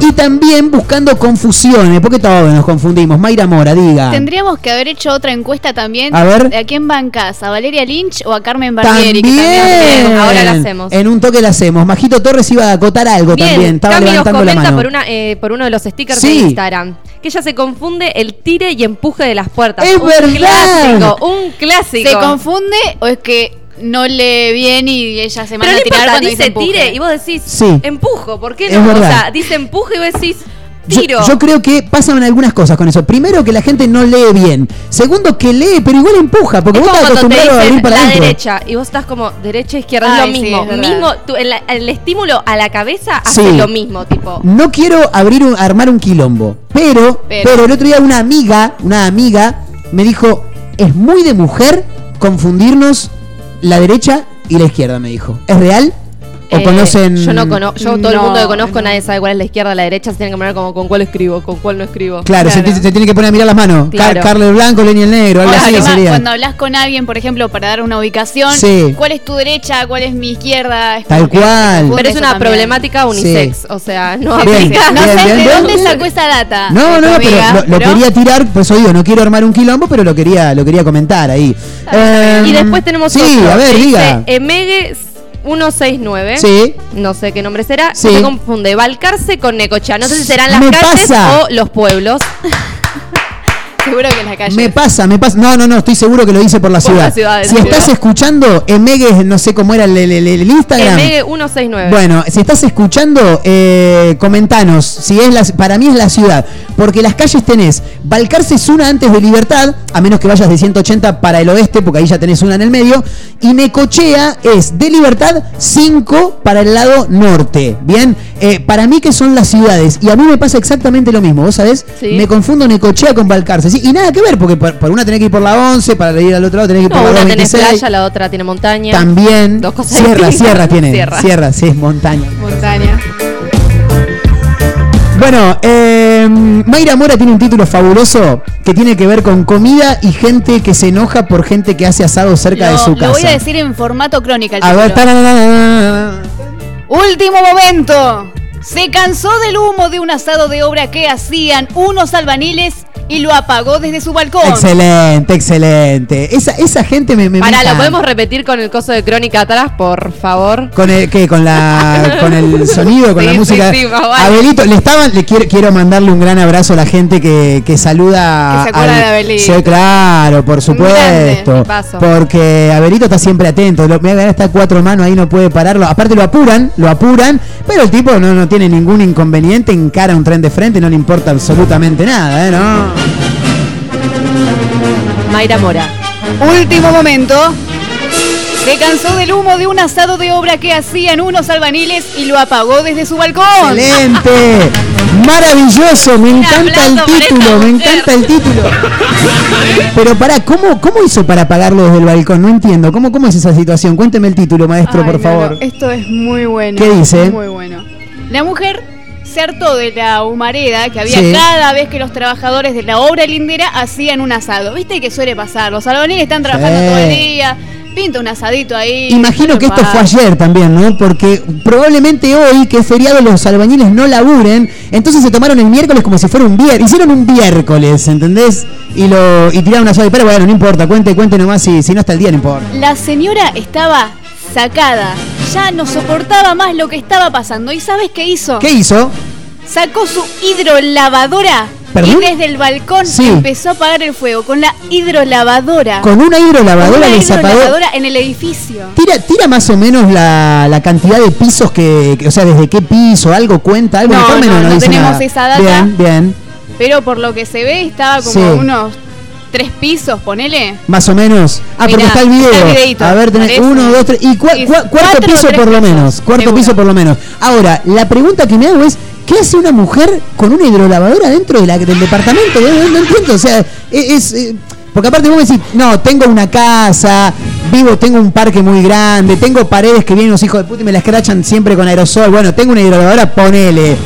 Y también buscando confusiones, porque todos nos confundimos. Mayra Mora, diga. Tendríamos que haber hecho otra encuesta también. A ver. ¿De ¿A quién bancas? ¿A Valeria Lynch o a Carmen Barbieri? que También. también- Ahora la hacemos. En un toque la hacemos. Majito Torres iba a acotar algo Bien, también. Estaba Cami nos levantando la comenta mano. por, una, eh, por uno de los stickers Sí. de Instagram que ella se confunde el tire y empuje de las puertas. ¡Es un verdad! clásico, un clásico. ¿Se confunde o es que no lee bien y ella se Pero manda no a tirar importa, cuando dice tire y vos decís Sí. empujo, ¿por qué Es no? O sea, dice empuje y vos decís Yo, tiro. yo creo que pasan algunas cosas con eso. Primero, que la gente no lee bien. Segundo, que lee, pero igual empuja, porque es vos estás te acostumbrado a abrir para la derecha y vos estás como derecha, izquierda, es Ay, lo sí, mismo. es mismo tú- el, el estímulo a la cabeza hace Sí. lo mismo, tipo. No quiero abrir un, armar un quilombo, pero, pero, Pero. el otro día una amiga, una amiga, me dijo, es muy de mujer confundirnos la derecha y la izquierda, me dijo. ¿Es real? ¿O Eh, conocen? Yo no conozco, yo todo el mundo que conozco, nadie sabe cuál es la izquierda, la derecha, se tienen que poner como con cuál escribo, con cuál no escribo. Claro, Se, se tiene que poner a mirar las manos. Car- Claro. Carlos el Blanco, Lenny el Negro, algo así además, sería. cuando hablas con alguien, por ejemplo, para dar una ubicación, Sí. ¿cuál es tu derecha? ¿Cuál es mi izquierda? Es Tal cual. Pero es una también. problemática unisex, o sea, no Bien, aplica. No sé de dónde sacó esa data. No, no, pero lo, lo pero- quería tirar, por eso digo, no quiero armar un quilombo, pero lo quería, lo quería comentar ahí. Eh, Y después tenemos Sí, otro a ver, que diga. Emegue 169. Sí. No sé qué nombre será. Sí. Se confunde Balcarce con Necochea. No sé si serán las Me calles pasa. o los pueblos. <laughs> Seguro que en la calle. Me pasa, me pasa. No, no, no, estoy seguro que lo hice por la Por ciudad. la ciudad, si estás escuchando, Emegue, no sé cómo era el, el- el- el Instagram. Emegue 169. Bueno, si estás escuchando, eh, comentanos si es la, para mí es la ciudad, porque las calles tenés, Balcarce es una antes de Libertad, a menos que vayas de 180 para el oeste, porque ahí ya tenés una en el medio, y Necochea es de Libertad 5 para el lado norte, ¿bien? Eh, para mí que son las ciudades, y a mí me pasa exactamente lo mismo, ¿vos sabés? Sí. Me confundo Necochea con Balcarce, ¿sí? y nada que ver, porque por, una tenés que ir por la 11, para ir al otro lado tenés que ir No, por la una tenés 226. playa, la otra tiene montaña. También, Dos cosas sierra, sierra tiene, Sierra. sierra, sí, es montaña. Montaña. Bueno, eh, Mayra Mora tiene un título fabuloso que tiene que ver con comida y gente que se enoja por gente que hace asado cerca de Lo, su lo casa. voy a decir en formato crónica. el A ver, título. Último momento. Se cansó del humo de un asado de obra que hacían unos albaniles y lo apagó desde su balcón. excelente, excelente. Esa, esa gente me, me me Para, ¿lo podemos repetir con el coso de crónica atrás, por favor? con el ¿qué? con la con el <laughs> sonido, con Sí, la sí, música. sí, vale. Abelito, le estaban, le quiero, quiero mandarle un gran abrazo a la gente que, que saluda Que se acuerda al- de Abelito. Sí, claro, por supuesto. grande, paso. Porque Abelito está siempre atento. Lo, mira, está cuatro manos ahí, no puede pararlo. Aparte lo apuran, lo apuran, pero el tipo no, no tiene ningún inconveniente, encara un tren de frente, no le importa absolutamente nada, ¿eh? ¿no? Mayra Mora. Último momento. Se cansó del humo de un asado de obra que hacían unos albaniles y lo apagó desde su balcón. ¡Excelente! Maravilloso, me encanta el para título, me encanta el título. Pero pará, ¿cómo, ¿cómo hizo para apagarlo desde el balcón? No entiendo. ¿Cómo, cómo es esa situación? Cuénteme el título, maestro, Ay, por no, favor. no, Esto es muy bueno. ¿Qué dice? Muy bueno. La mujer se hartó de la humareda que había Sí. cada vez que los trabajadores de la obra lindera hacían un asado. ¿Viste que suele pasar? Los albaniles están trabajando Sí. todo el día. Pinta un asadito ahí. Imagino que esto fue ayer también, ¿no? Porque probablemente hoy, que es feriado, los albañiles no laburen. Entonces se tomaron el miércoles como si fuera un viernes. Hicieron un miércoles, ¿entendés? Y lo y tiraron una sola. Pero bueno, no importa, cuente, cuente nomás. Si, si no está el día, no importa. La señora estaba sacada. Ya no soportaba más lo que estaba pasando. ¿Y sabes qué hizo? ¿Qué hizo? Sacó su hidrolavadora. ¿Perdón? Y desde el balcón Sí. empezó a apagar el fuego con la hidrolavadora. Con una hidrolavadora Con una hidrolavadora en el edificio. Tira, tira más o menos la, la cantidad de pisos que, que- o sea, desde qué piso, algo cuenta, algo No, no, no tenemos nada. esa data. Bien, bien. Pero por lo que se ve estaba como Sí. unos tres pisos, ponele. Más o menos. Ah, porque Mirá, está el video. está el videíto, a ver, tenés uno, dos, tres. Y cua- cuarto piso por lo menos. Cuarto seguro. piso por lo menos. Ahora, la pregunta que me hago es: ¿qué hace una mujer con una hidrolavadora dentro de la- del departamento? No, entiendo. O sea, es. es, eh, porque aparte vos me decís, no, tengo una casa, vivo, tengo un parque muy grande, tengo paredes que vienen los hijos de puta y me la escrachan siempre con aerosol. Bueno, tengo una hidrolavadora, ponele.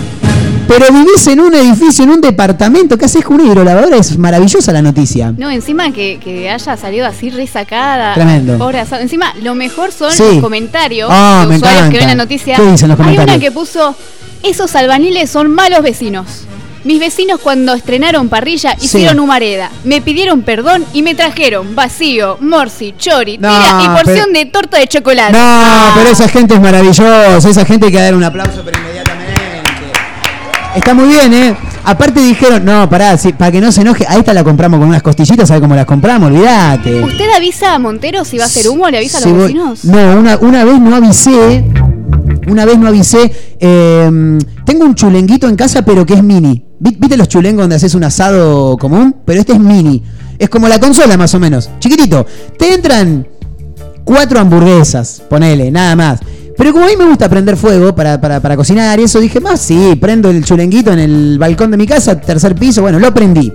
Pero vivís en un edificio, en un departamento, ¿qué haces con una hidrolavadora? Es maravillosa la noticia. No, encima que, que haya salido así resacada. Tremendo. pobre asado. Encima, lo mejor son Sí. los comentarios Ah, de me usuarios que encanta. ven la noticia. ¿Qué dicen los Hay una comentarios? que puso, esos albaniles son malos vecinos. Mis vecinos cuando estrenaron parrilla Sí. hicieron humareda, me pidieron perdón y me trajeron vacío, morsi, chori, No, tira y porción pero- de torta de chocolate. No, pero esa gente es maravillosa, esa gente hay que dar un aplauso pero. Está muy bien, ¿eh? Aparte dijeron, no, pará, para que no se enoje, a esta la compramos con unas costillitas, ¿sabe cómo las compramos? Olvídate. ¿Usted avisa a Montero si va a hacer humo? ¿Le avisa a Si los voy- vecinos? No, una, una vez no avisé, una vez no avisé, eh, tengo un chulenguito en casa pero que es mini. Vi- ¿Viste los chulengos donde haces un asado común? Pero este es mini. Es como la consola más o menos, chiquitito. Te entran cuatro hamburguesas, ponele, nada más. Pero como a mí me gusta prender fuego para, para, para cocinar y eso, dije, más sí, prendo el chulenguito en el balcón de mi casa, tercer piso, bueno, lo prendí.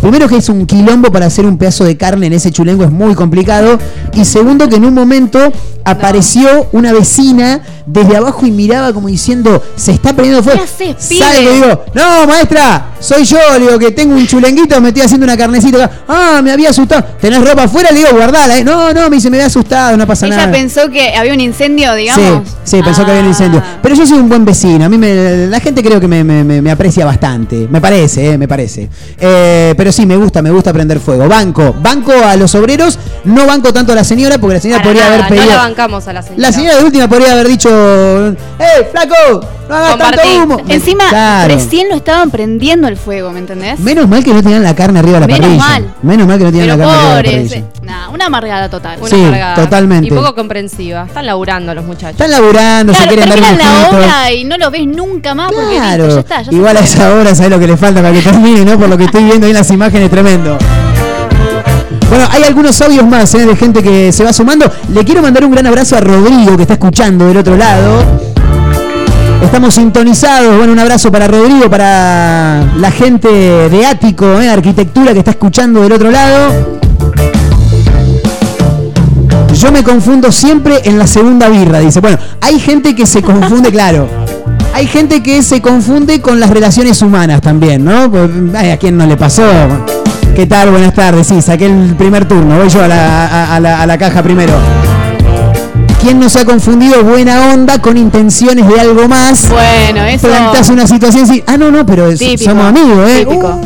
Primero que es un quilombo para hacer un pedazo de carne en ese chulengo, es muy complicado. Y segundo que en un momento apareció una vecina desde abajo y miraba como diciendo, se está prendiendo fuego. ¿Qué haces? Salgo y digo, no, maestra, soy yo, le digo que tengo un chulenguito, me estoy haciendo una carnecita acá. Ah, me había asustado. ¿Tenés ropa afuera? Le digo, guardala. eh. No, no, me dice, me había asustado, no pasa Ella nada. pensó que había un incendio, digamos. Sí, sí, pensó que había un incendio. Pero yo soy un buen vecino. A mí me- la gente creo que me, me- me- me aprecia bastante. Me parece, eh, me parece. Eh, pero sí, me gusta, me gusta prender fuego. Banco, banco a los obreros. No banco tanto a la señora porque la señora Para podría nada, haber pedido. No la bancamos a la señora. la señora de última podría haber dicho, ¡Eh, flaco! ¡No hagas tanto humo! Encima, Claro. recién lo estaban prendiendo el fuego, ¿me entendés? Menos mal que no tenían la carne arriba de la Menos parrilla. mal. Menos mal que no tenían Pero la carne arriba de la parrilla. eh, nah, una amargada total. Una Sí, amargada. totalmente. Y poco comprensiva. Están laburando los muchachos. Están laburando, se quieren dar un la obra y no lo ves nunca más porque listo, Claro, ya está. Ya se igual a esa hora, ¿sabes lo que le falta para que termine, no? Por lo que estoy viendo ahí en imágenes, tremendo. Bueno, hay algunos audios más ¿eh? de gente que se va sumando. Le quiero mandar un gran abrazo a Rodrigo que está escuchando del otro lado. Estamos sintonizados. Bueno, un abrazo para Rodrigo, para la gente de Ático, ¿eh? Arquitectura que está escuchando del otro lado. Yo me confundo siempre en la segunda birra, dice. Bueno, hay gente que se confunde, <laughs> claro. Hay gente que se confunde con las relaciones humanas también, ¿no? Pues, ay, ¿A quién no le pasó? ¿Qué tal? Buenas tardes. Sí, saqué el primer turno. Voy yo a la, a- a la- a la caja primero. ¿Quién nos ha confundido buena onda con intenciones de algo más? Bueno, eso. Planteas una situación así. Ah, no, no, pero es- Típico, somos amigos, ¿eh? típico.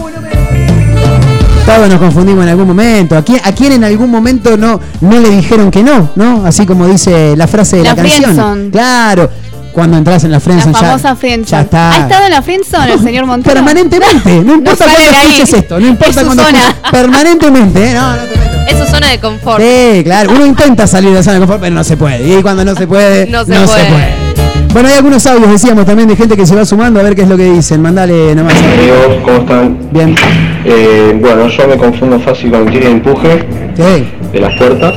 Todos nos confundimos en algún momento. ¿A quién, a quién en algún momento no, no le dijeron que no? ¿No? Así como dice la frase de la, La canción. friendzone. Claro. Cuando entras en la La friendzone ya- famosa ya, friendzone. está. ¿Ha estado en la friendzone el señor Montero? Permanentemente. No importa sale cuándo escuches esto. No importa Es su cuándo zona. escuches. Permanentemente, ¿eh? No, no te Es su zona de confort. Sí, claro. Uno intenta salir de la zona de confort, pero no se puede. Y cuando no se puede, No se puede. Bueno, hay algunos audios, decíamos también, de gente que se va sumando a ver qué es lo que dicen. Mandale nomás. Amigos, ¿cómo están? Bien. Eh, bueno, yo me confundo fácil con el empuje de las puertas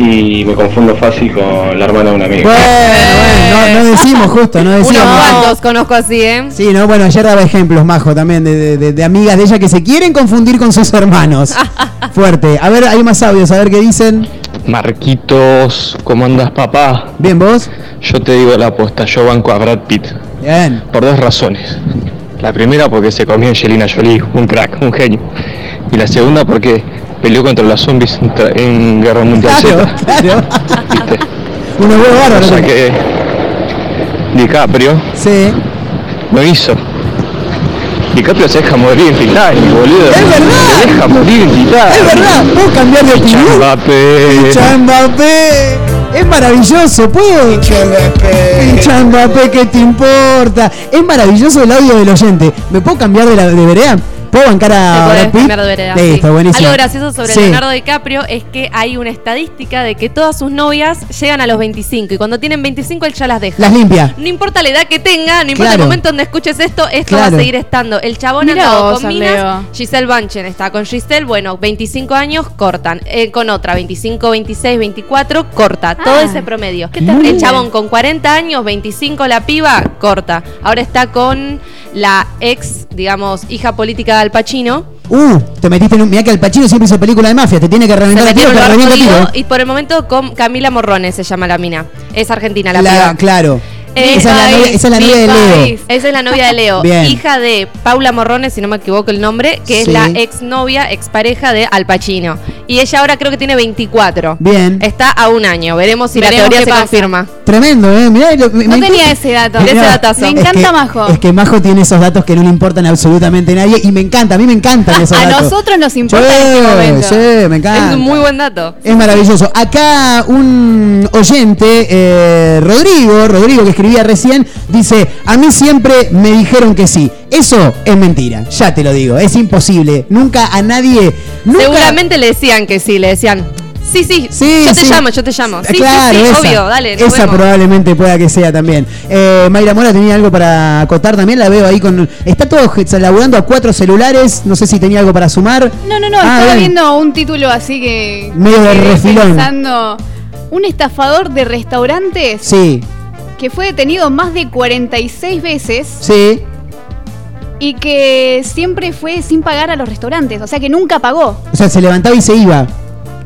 y me confundo fácil con la hermana de un amigo. Bueno, bueno, no, no decimos justo, no Unos decíamos. cuantos conozco así, ¿eh? Sí, no, bueno, ayer daba ejemplos, Majo, también de, de- de- de amigas de ella que se quieren confundir con sus hermanos. <laughs> Fuerte. A ver, hay más audios, a ver qué dicen. Marquitos, ¿cómo andas papá? Bien, ¿vos? Yo te digo la aposta, yo banco a Brad Pitt. Bien. Por dos razones. La primera porque se comió Angelina Jolie, un crack, un genio. Y la segunda porque peleó contra los zombies en, Guerra Mundial Claro, Z. claro. <laughs> ¿Viste? Huevos O sea que DiCaprio Sí. lo hizo. DiCaprio se deja morir en Titanic, boludo. Es verdad. Se deja morir en Titanic. Es verdad, puedo cambiar de opinión. Mbappé. Mbappé. Es maravilloso, ¿puedo? Pincha Mbappé, ¿qué te importa? Es maravilloso el audio del oyente. ¿Me puedo cambiar de, la, de vereda? ¿Puedo bancar a Brad Pitt? cambiar de vereda, Sí, sí. está buenísimo. Algo gracioso sobre Sí. Leonardo DiCaprio es que hay una estadística de que todas sus novias llegan a los 25 y cuando tienen 25 él ya las deja. Las limpia. No importa la edad que tenga, no importa Claro. el momento donde escuches esto, esto Claro. va a seguir estando. El chabón vos, con minas, Leo. Giselle Bunchen está con Giselle, bueno, 25 años, cortan. Eh, con otra, 25, 26, 24, corta. Todo Ah, ese promedio. qué. El chabón con 40 años, 25 la piba, corta. Ahora está con la ex, digamos, hija política de Al Pacino. Uh, te metiste en un. Mirá que Al Pacino siempre hizo película de mafia, te tiene que reventar a metió tiro, tiro. y por el momento con Camila Morrones se llama la mina. Es argentina la, La- piba. claro. Eh, esa, es la novia, esa es la mi novia de Leo. Esa es la novia de Leo. <laughs> Bien. Hija de Paula Morrones, si no me equivoco el nombre, que Sí. es la exnovia, expareja de Al Pacino. Y ella ahora creo que tiene 24. Bien. Está a un año. Veremos si Veremos la teoría se pasa. confirma. Tremendo, ¿eh? Mirá, lo- me- No me tenía encanta- ese dato. De ese Mirá, datazo. Me es encanta que- Majo. Es que Majo tiene esos datos que no le importan a absolutamente nadie y me encanta, a mí me encantan <laughs> esos A datos. nosotros nos Sí, importa en este momento. sí, me encanta. Es un muy buen dato. Es maravilloso. Acá un oyente, eh, Rodrigo, Rodrigo que escribía recién, dice, a mí siempre me dijeron que sí. Eso es mentira, ya te lo digo, es imposible. Nunca a nadie... Nunca, Seguramente le decían que sí, le decían, sí, sí, Sí, yo te sí. llamo, yo te llamo. Sí, claro, sí, sí, esa, obvio, dale, nos esa vemos. probablemente pueda que sea también. Eh, Mayra Mora tenía algo para acotar también, la veo ahí con... Está todo laburando a cuatro celulares, no sé si tenía algo para sumar. No, no, no, Ah, estaba bien. viendo un título así que. Medio de refilón. Pensando. Un estafador de restaurantes Sí, que fue detenido más de 46 veces sí. y que siempre fue sin pagar a los restaurantes, o sea que nunca pagó. O sea, se levantaba y se iba.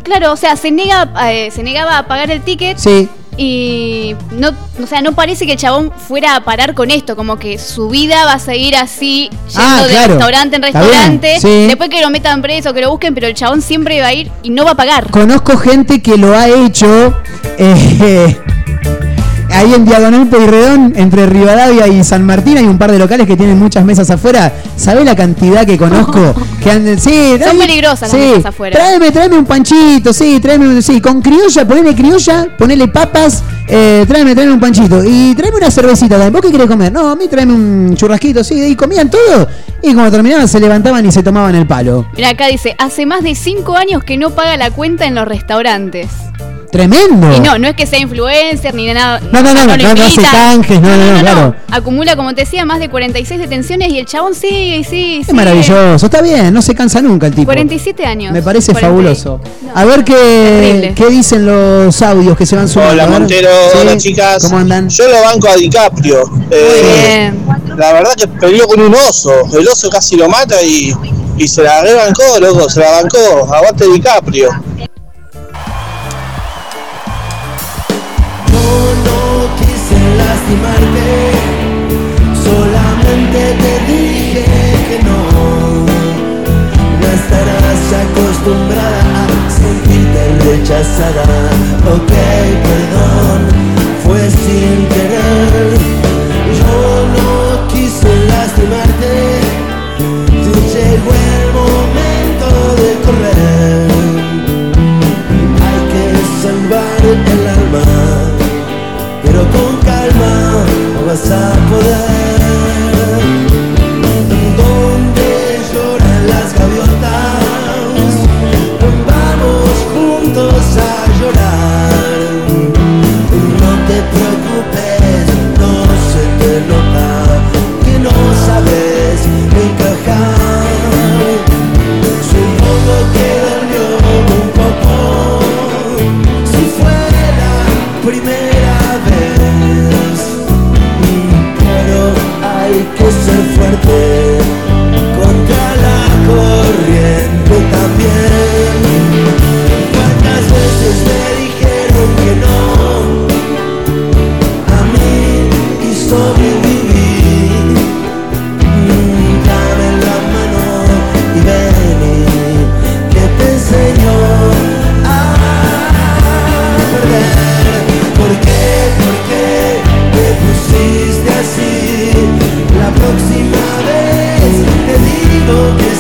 Claro, o sea, se, nega, eh, se negaba a pagar el ticket Sí. y no, o sea, no parece que el chabón fuera a parar con esto, como que su vida va a seguir así, yendo Ah, de claro. restaurante en restaurante, sí. después que lo metan preso, que lo busquen, pero el chabón siempre va a ir y no va a pagar. Conozco gente que lo ha hecho eh, ahí en Diagonal Peyrredón, entre Rivadavia y San Martín, hay un par de locales que tienen muchas mesas afuera. ¿Sabés la cantidad que conozco? <laughs> que sí, Son peligrosas las mesas afuera. Tráeme, tráeme un panchito, sí, tráeme un, sí, con criolla, ponele criolla, ponele papas, eh, tráeme, tráeme un panchito y tráeme una cervecita también. ¿Vos qué querés comer? No, a mí tráeme un churrasquito, sí, y comían todo y cuando terminaban se levantaban y se tomaban el palo. Mira, acá dice, hace más de 5 años que no paga la cuenta en los restaurantes. Tremendo. Y no, no es que sea influencer ni nada. No, no, no, no, no, no hace canjes, no, no, no, claro. Acumula, como te decía, más de 46 detenciones y el chabón sigue y sigue. Es sigue. maravilloso, está bien, no se cansa nunca el tipo. 47 años. Me parece 40. fabuloso. A ver qué, qué dicen los audios que se van sumando. Hola. Montero, Sí, hola chicas. ¿Cómo andan? Yo lo banco a DiCaprio. Eh, La verdad que peleó con un oso. El oso casi lo mata y, y se la rebancó, loco, se la bancó. Aguante DiCaprio. Solamente te dije que no. No estarás acostumbrada a sentirte rechazada. Ok, perdón, fue sin querer. look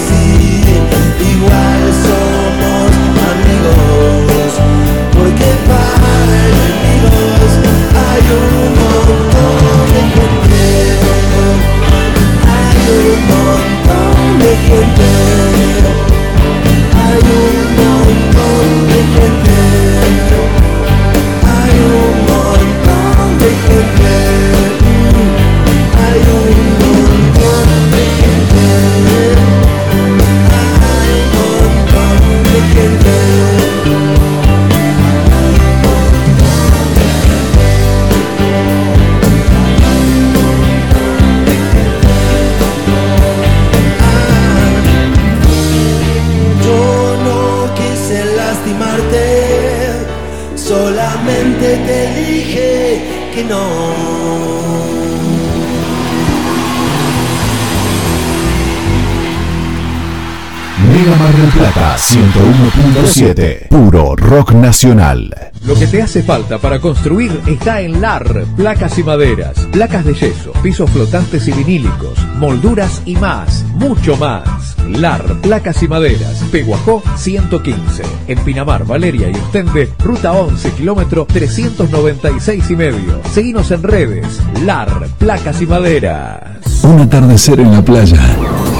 101.7. Puro rock nacional. Lo que te hace falta para construir está en LAR, placas y maderas, placas de yeso, pisos flotantes y vinílicos, molduras y más, mucho más. LAR, placas y maderas, Peguajó 115, en Pinamar, Valeria y Ostende, ruta 11, kilómetro 396 y medio. Seguinos en redes, LAR, placas y maderas. Un atardecer en la playa,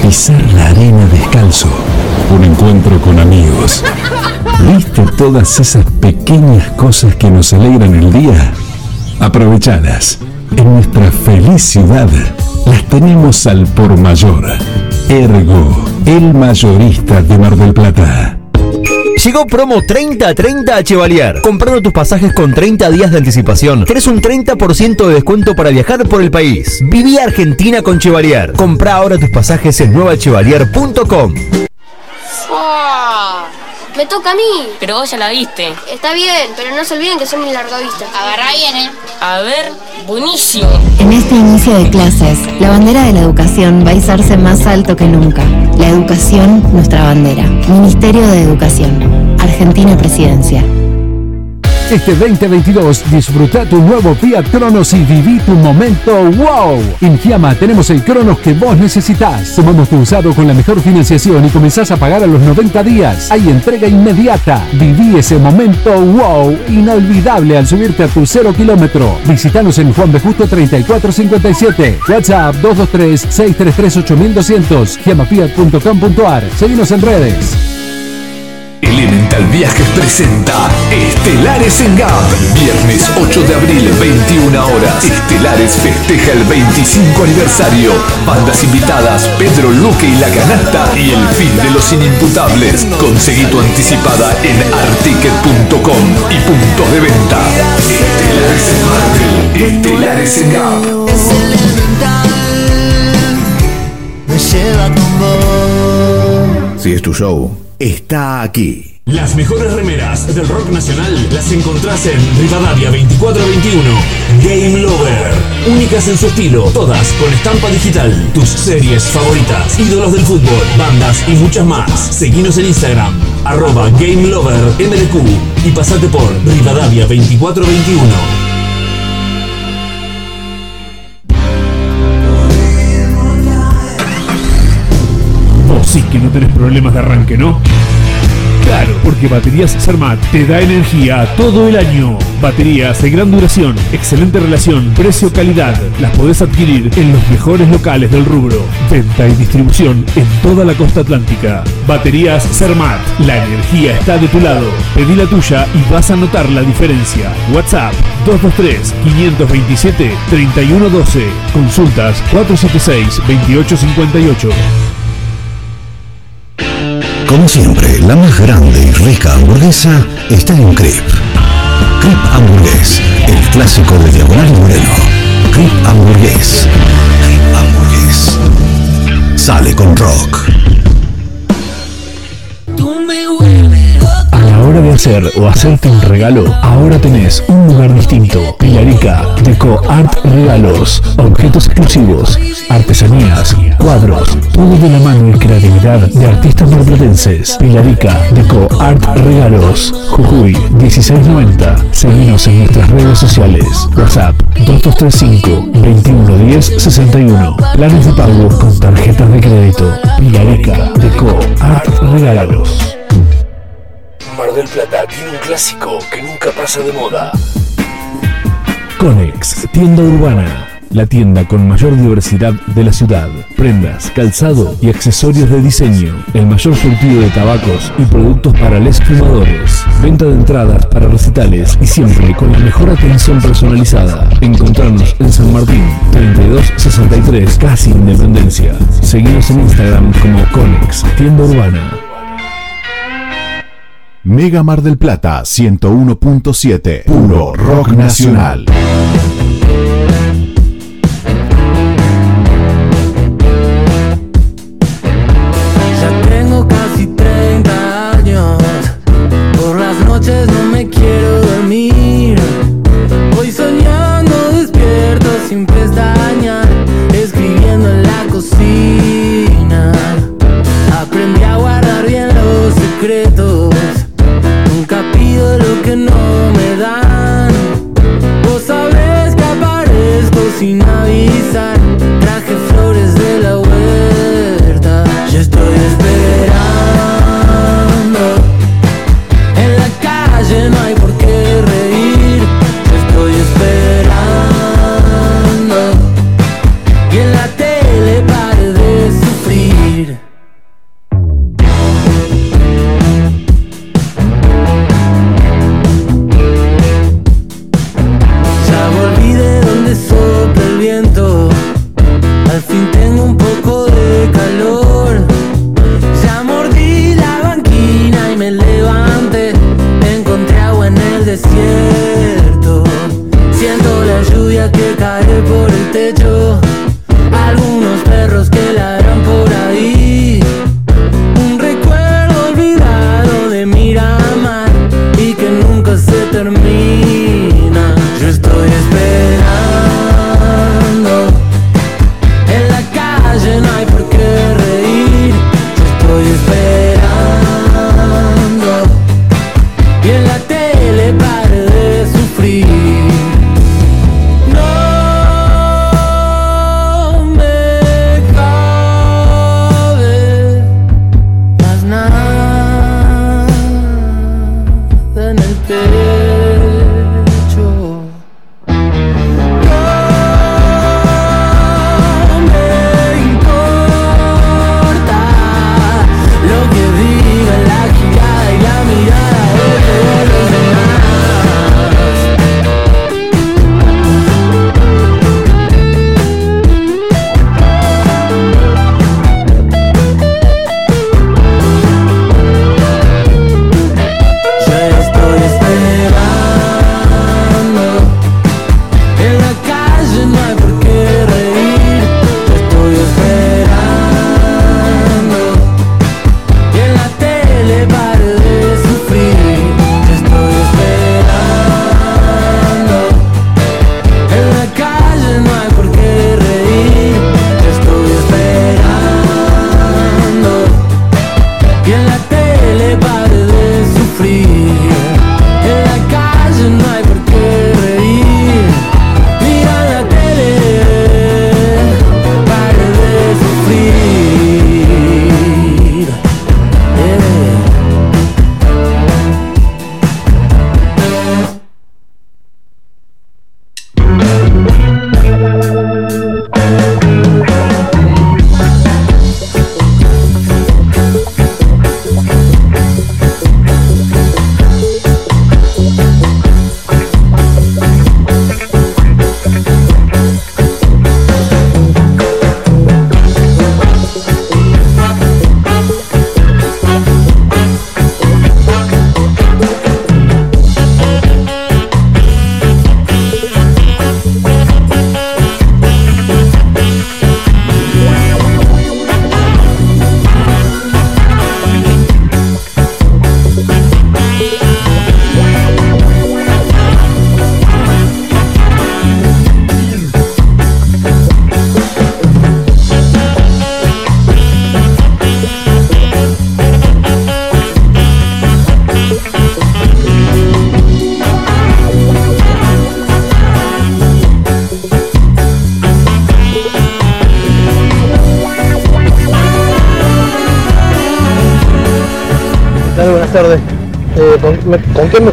pisar la arena descalzo, un encuentro con amigos. ¿Viste todas esas pequeñas cosas que nos alegran el día? Aprovechadas. En nuestra feliz ciudad las tenemos al por mayor. Ergo, el mayorista de Mar del Plata. Llegó promo 30-30 a Chevalier. Comprando tus pasajes con 30 días de anticipación, tenés un 30% de descuento para viajar por el país. Viví Argentina con Chevalier. Compra ahora tus pasajes en nuevachevalier.com. Me toca a mí. Pero vos ya la viste. Está bien, pero no se olviden que soy muy largavista. Agarrá bien, ¿eh? A ver, buenísimo. En este inicio de clases, la bandera de la educación va a izarse más alto que nunca. La educación, nuestra bandera. Ministerio de Educación. Argentina Presidencia. Este 2022 disfruta tu nuevo Fiat Cronos y viví tu momento wow. En Giama tenemos el Cronos que vos necesitas. Tomamos tu usado con la mejor financiación y comenzás a pagar a los 90 días. Hay entrega inmediata. Viví ese momento wow inolvidable al subirte a tu cero kilómetro. Visítanos en Juan B. Justo 3457. WhatsApp 223-633-8200. Giamafiat.com.ar. Seguinos en redes. Elemental Viajes presenta Estelares en GAP. Viernes 8 de abril, 21 horas. Estelares festeja el 25 aniversario. Bandas invitadas, Pedro Luque y La Canasta y el fin de los inimputables. Conseguí tu anticipada en articket.com y puntos de venta. Estelares en Marvel. Estelares en GAP. Es elemental, me lleva con vos. Si es tu show, está aquí. Las mejores remeras del rock nacional las encontrás en Rivadavia 2421. Game Lover. Únicas en su estilo, todas con estampa digital. Tus series favoritas, ídolos del fútbol, bandas y muchas más. Seguinos en Instagram, arroba Game Lover MDQ y pasate por Rivadavia 2421. Sí que no tenés problemas de arranque, ¿no? Claro, porque Baterías Sermat te da energía todo el año. Baterías de gran duración, excelente relación, precio-calidad. Las podés adquirir en los mejores locales del rubro. Venta y distribución en toda la costa atlántica. Baterías Sermat, la energía está de tu lado. Pedí la tuya y vas a notar la diferencia. WhatsApp 223-527-3112. Consultas 476-2858. Como siempre, la más grande y rica hamburguesa está en Crip. Crip Hamburgués, el clásico de Diagonal Moreno. Crip Hamburgués. Crip Hamburgués. Sale con rock. Hora de hacer o hacerte un regalo, ahora tenés un lugar distinto. Pilarica, Deco Art Regalos, objetos exclusivos, artesanías, cuadros, todo de la mano y creatividad de artistas marplatenses. Pilarica, Deco Art Regalos, Jujuy 1690. Seguinos en nuestras redes sociales. WhatsApp 2235 2110 61. Planes de pago con tarjetas de crédito. Pilarica, Deco Art Regalos. Del Plata tiene un clásico que nunca pasa de moda. Conex, tienda urbana. La tienda con mayor diversidad de la ciudad. Prendas, calzado y accesorios de diseño. El mayor surtido de tabacos y productos para les fumadores. Venta de entradas para recitales y siempre con la mejor atención personalizada. Encontrarnos en San Martín, 3263, casi Independencia. Seguimos en Instagram como Conex, tienda urbana. Mega Mar del Plata 101.7. Puro rock nacional.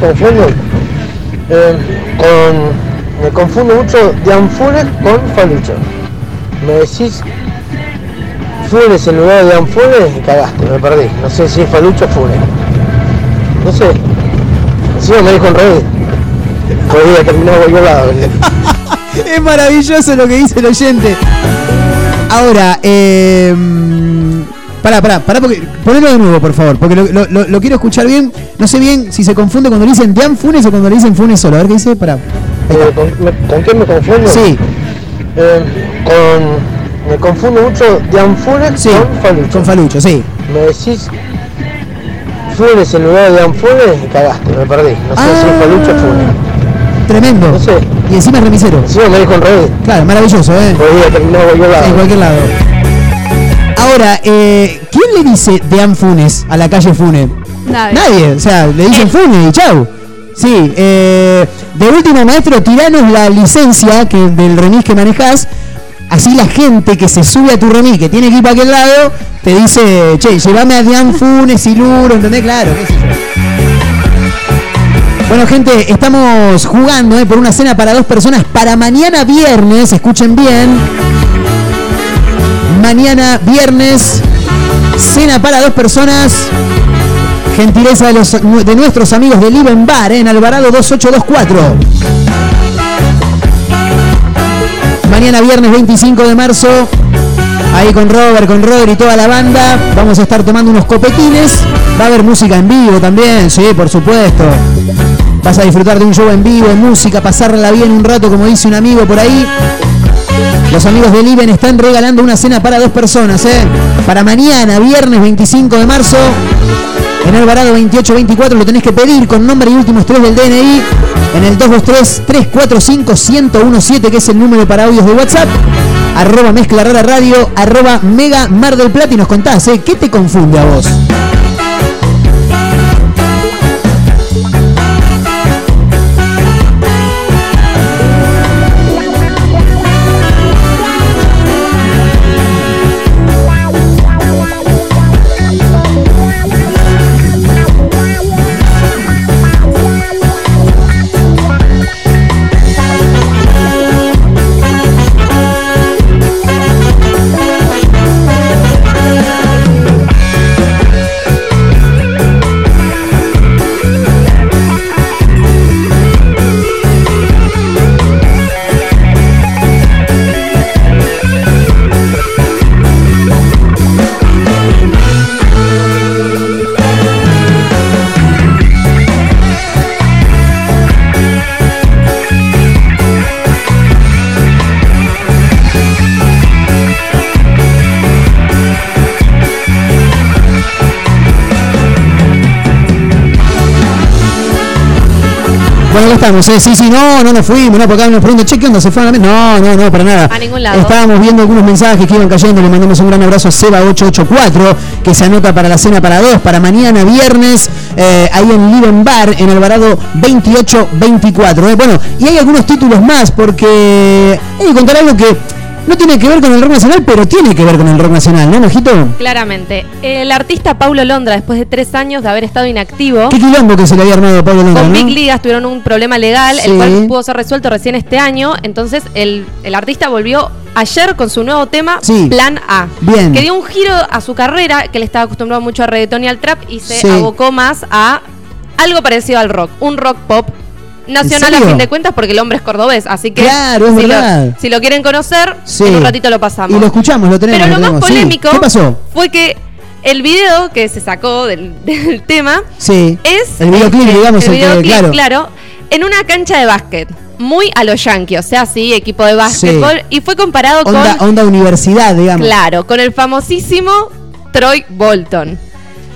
Confundo? Eh, con, me confundo mucho de Anfunes con Falucho. Me decís Funes en lugar de Anfunes y cagaste, me perdí. No sé si es Falucho o Funes. No sé. Encima me dijo en red. Podría terminar cualquier. <laughs> Es maravilloso lo que dice el oyente. Ahora, eh. Pará, pará, pará, porque, ponelo de nuevo, por favor, porque lo- lo- lo quiero escuchar bien. No sé bien si se confunde cuando le dicen Dean Funes o cuando le dicen Funes solo. A ver qué dice, pará. Eh, ¿con, me- ¿con qué me confundo? Sí. Eh, con, me confundo mucho de Anfunes con Falucho. Con Falucho, sí. Me decís Funes en lugar de Anfunes y cagaste, me perdí. No sé si es Falucho o Funes. Tremendo. No sé. Y encima es remisero. Encima me dijo en red. Claro, maravilloso, ¿eh? Podría terminar a cualquier lado. En cualquier lado. Ahora, eh, ¿quién le dice Dean Funes a la calle Funes? Nadie. Nadie. O sea, le dicen Funes y chau. Sí, eh, de último maestro, tiranos la licencia que, del remis que manejás. Así la gente que se sube a tu remis, que tiene que ir para aquel lado, te dice, che, llévame a Dian Funes y Luro, ¿entendés? Claro, qué sé yo. Bueno, gente, estamos jugando eh, por una cena para dos personas para mañana viernes. Escuchen bien. Mañana viernes, cena para dos personas. Gentileza de, de nuestros amigos del Liven Bar en Alvarado 2824. Mañana viernes 25 de marzo. Ahí con Robert, con Rodri y toda la banda. Vamos a estar tomando unos copetines. Va a haber música en vivo también, sí, por supuesto. Vas a disfrutar de un show en vivo, música, pasarla bien un rato, como dice un amigo por ahí. Los amigos del IBEN están regalando una cena para dos personas, ¿eh? Para mañana, viernes 25 de marzo, en Alvarado 2824, lo tenés que pedir con nombre y últimos tres del DNI en el 223-345-1017, que es el número para audios de WhatsApp. Arroba Mezcla Rara Radio, arroba Mega Mar del Plata y nos contás, ¿eh? ¿Qué te confunde a vos? Bueno, ya estamos, ¿eh? Sí, sí, no, no nos fuimos, no, porque acá nos preguntan, che, ¿qué onda? ¿Se fueron a la No, no, no, para nada. A ningún lado. Estábamos viendo algunos mensajes que iban cayendo, le mandamos un gran abrazo a Seba884, que se anota para la cena para dos, para mañana viernes, eh, ahí en Liven Bar, en Alvarado 2824. ¿eh? Bueno, y hay algunos títulos más, porque hay que contar algo que no tiene que ver con el rock nacional, pero tiene que ver con el rock nacional, ¿no, Majito? Claramente. El artista Paulo Londra, después de tres años de haber estado inactivo, Qué quilombo que se le había armado a Pablo Londra, con ¿no? Big Ligas tuvieron un problema legal, Sí. el cual pudo ser resuelto recién este año. Entonces, el, el artista volvió ayer con su nuevo tema, Sí. Plan A. Bien. Que dio un giro a su carrera, que él estaba acostumbrado mucho a reggaetón y al trap, y se Sí. abocó más a algo parecido al rock, un rock pop. Nacional a fin de cuentas porque el hombre es cordobés, así que Claro, es si, verdad. Lo, si lo quieren conocer, Sí. en un ratito lo pasamos. Y lo escuchamos, lo tenemos. Pero lo lo más. Sí. polémico ¿Qué pasó? fue que el video que se sacó del, <laughs> del tema Sí. es El videoclip, este, digamos, el el que- videoclip, claro. en una cancha de básquet, muy a los Yankees, o sea, sí, equipo de básquetbol, y fue comparado Onda, con, onda universidad, digamos. claro, con el famosísimo Troy Bolton.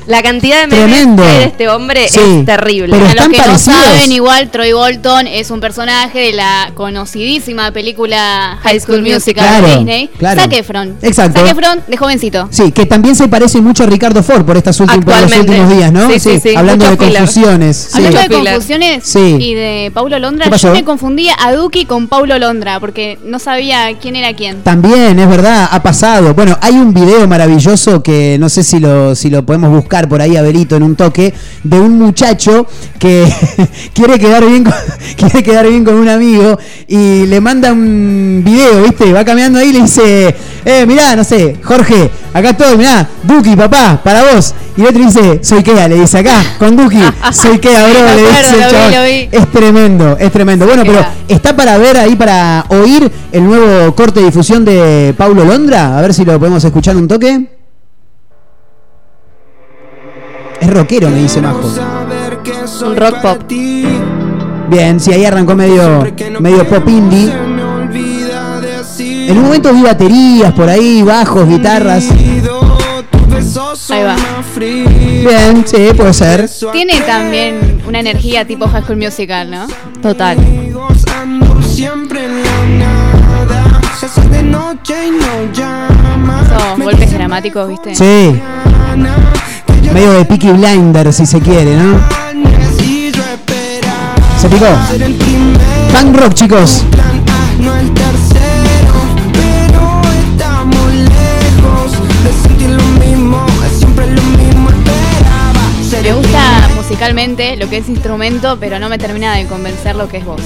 La cantidad de memes Tremendo. que hay de este hombre Sí, es terrible. pero Para los están que parecidos. no saben, igual Troy Bolton es un personaje de la conocidísima película High School Musical Claro, de Disney. claro. Zac Efron. Exacto. Zac Efron de jovencito. Sí, que también se parece mucho a Ricardo Ford por, estas últimas, por los últimos días, ¿no? Sí, sí, sí, Hablando de confusiones. sí. Hablando de confusiones Sí. y de Paulo Londra, yo me confundía a Duki con Paulo Londra porque no sabía quién era quién. También, es verdad, ha pasado. Bueno, hay un video maravilloso que no sé si lo, si lo podemos buscar por ahí, Abelito, en un toque, de un muchacho que <laughs> quiere quedar bien con, <laughs> quiere quedar bien con un amigo y le manda un video, ¿viste? Va caminando ahí y le dice, eh, mirá, no sé, Jorge, acá estoy, mirá, Duki, papá, para vos. Y el otro dice, soy Kea, le dice acá, con Duki, <laughs> soy Kea, bro, le dice el chabón. Es tremendo, es tremendo. Bueno, pero está para ver ahí, para oír el nuevo corte de difusión de Paulo Londra. A ver si lo podemos escuchar un toque. Es rockero, me dice Majo. Un rock pop. Bien, sí, ahí arrancó medio, medio pop indie. En un momento vi baterías por ahí, bajos, guitarras. Ahí va. Bien, sí, puede ser. Tiene también una energía tipo High School Musical, ¿no? Total. Esos golpes dramáticos, ¿viste? Sí. Medio de Peaky Blinder, si se quiere, ¿no? Se picó. Punk rock, chicos. No. Me gusta musicalmente lo que es instrumento, pero no me termina de convencer lo que es voz.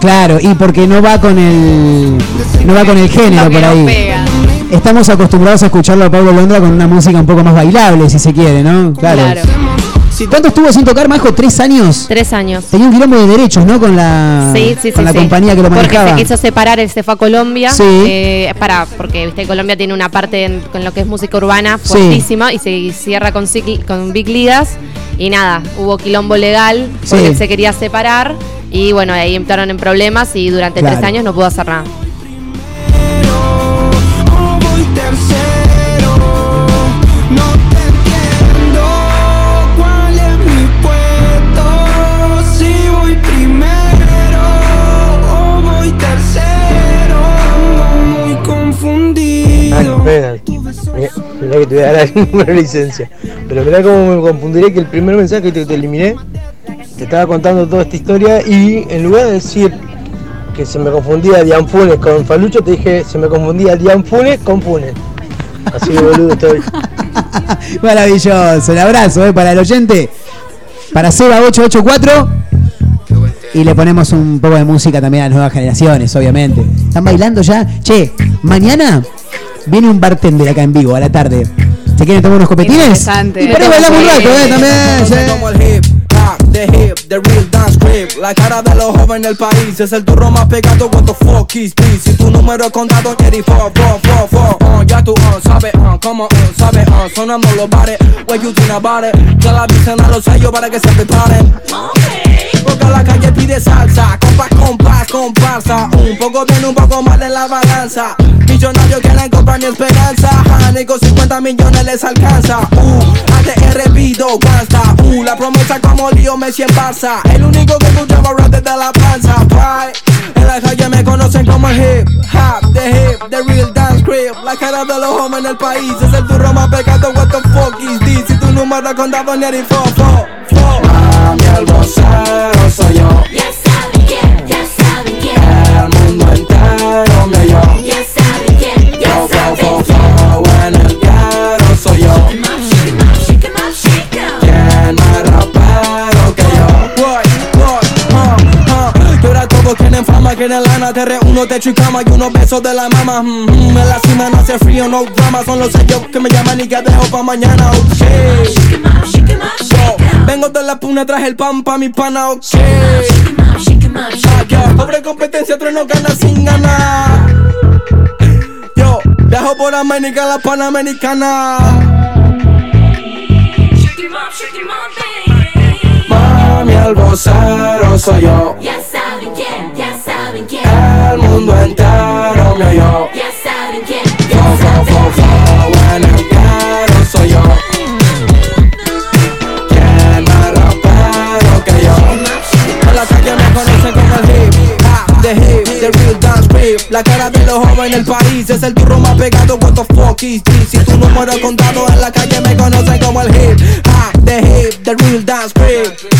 Claro, y porque no va con el no va con el género por no ahí. pega. Estamos acostumbrados a escucharlo a Pablo Londra con una música un poco más bailable, si se quiere, ¿no? Claro. Claro. ¿Cuánto estuvo sin tocar, Majo? ¿Tres años? Tres años. Tenía un quilombo de derechos, ¿no? Con la, Sí, sí, con sí, la compañía que lo Porque manejaba. se quiso separar, él se fue a Colombia. Sí. eh, para, porque viste, Colombia tiene una parte en- con lo que es música urbana fuertísima y se cierra con, Big Ligas. Y nada, hubo quilombo legal porque él se quería separar. Y bueno, ahí entraron en problemas y durante Claro. tres años no pudo hacer nada. Que te dar una licencia. Pero mirá cómo me confundiré que el primer mensaje que te, eliminé, te estaba contando toda esta historia y en lugar de decir que se me confundía Dian Funes con Falucho, te dije se me confundía Dian Funes con Funes. Así de boludo estoy. <laughs> Maravilloso. El abrazo eh, para el oyente. Para Seba884. Y le ponemos un poco de música también a las nuevas generaciones, obviamente. ¿Están bailando ya? Che, mañana viene un bartender acá en vivo a la tarde. ¿Se quieren tomar unos copetines? Interesante. Ahí bailamos un rato, eh, también. sí. Como el hip the hip, the real dance grip La cara de los jóvenes del país Es el turro más pegado What the fuck is this? Si tu número es contado 84, 4, 4, 4 uh, Ya tú uh, sabes, uh, como uh, sabes uh, Sonando los bares What you think about it? Ya la avisen a los sellos para que se preparen porque la calle pide salsa, compas, compas, comparsa. Un poco bien, un poco mal en la balanza. Millonarios quieren comprar mi esperanza. Honey, con 50 millones les alcanza. Uh, ATR pido guanza Uh, la promesa como lío Messi en Barça. El único que escuchaba rap desde la panza. Bye. En la calle me conocen como el hip hop, the hip, the real dance grip La cara de los hombres en el país Es el turro más pecado, what the fuck is this? Tu número contado ni el fo, fo, fo. Mami, el vocero soy yo. Ya quieren lana Te reúno, techo y cama y unos besos de la mama. Mm, mm, En la cima no hace frío, no drama Son los sellos que me llaman y que dejo pa' mañana, ok. Yo, Vengo de la puna, traje el pan pa' mi pana, ok. Ah, yo, Pobre competencia, tres no gana sin ganar. Yo, viajo por América, la panamericana. Mami, el vocero soy yo saben quién. El mundo entero me oyó Ya saben quién, Fo, fo, fo, fo, en el carro soy yo ¿Quién más rapero que yo? En la calle me conocen como el hip hop, the hip, the real dance grip La cara de los jóvenes del país Es el turro más pegado, what the fuck is this? Si tu número es contado en la calle me conocen como el hip hop, the hip, the real dance grip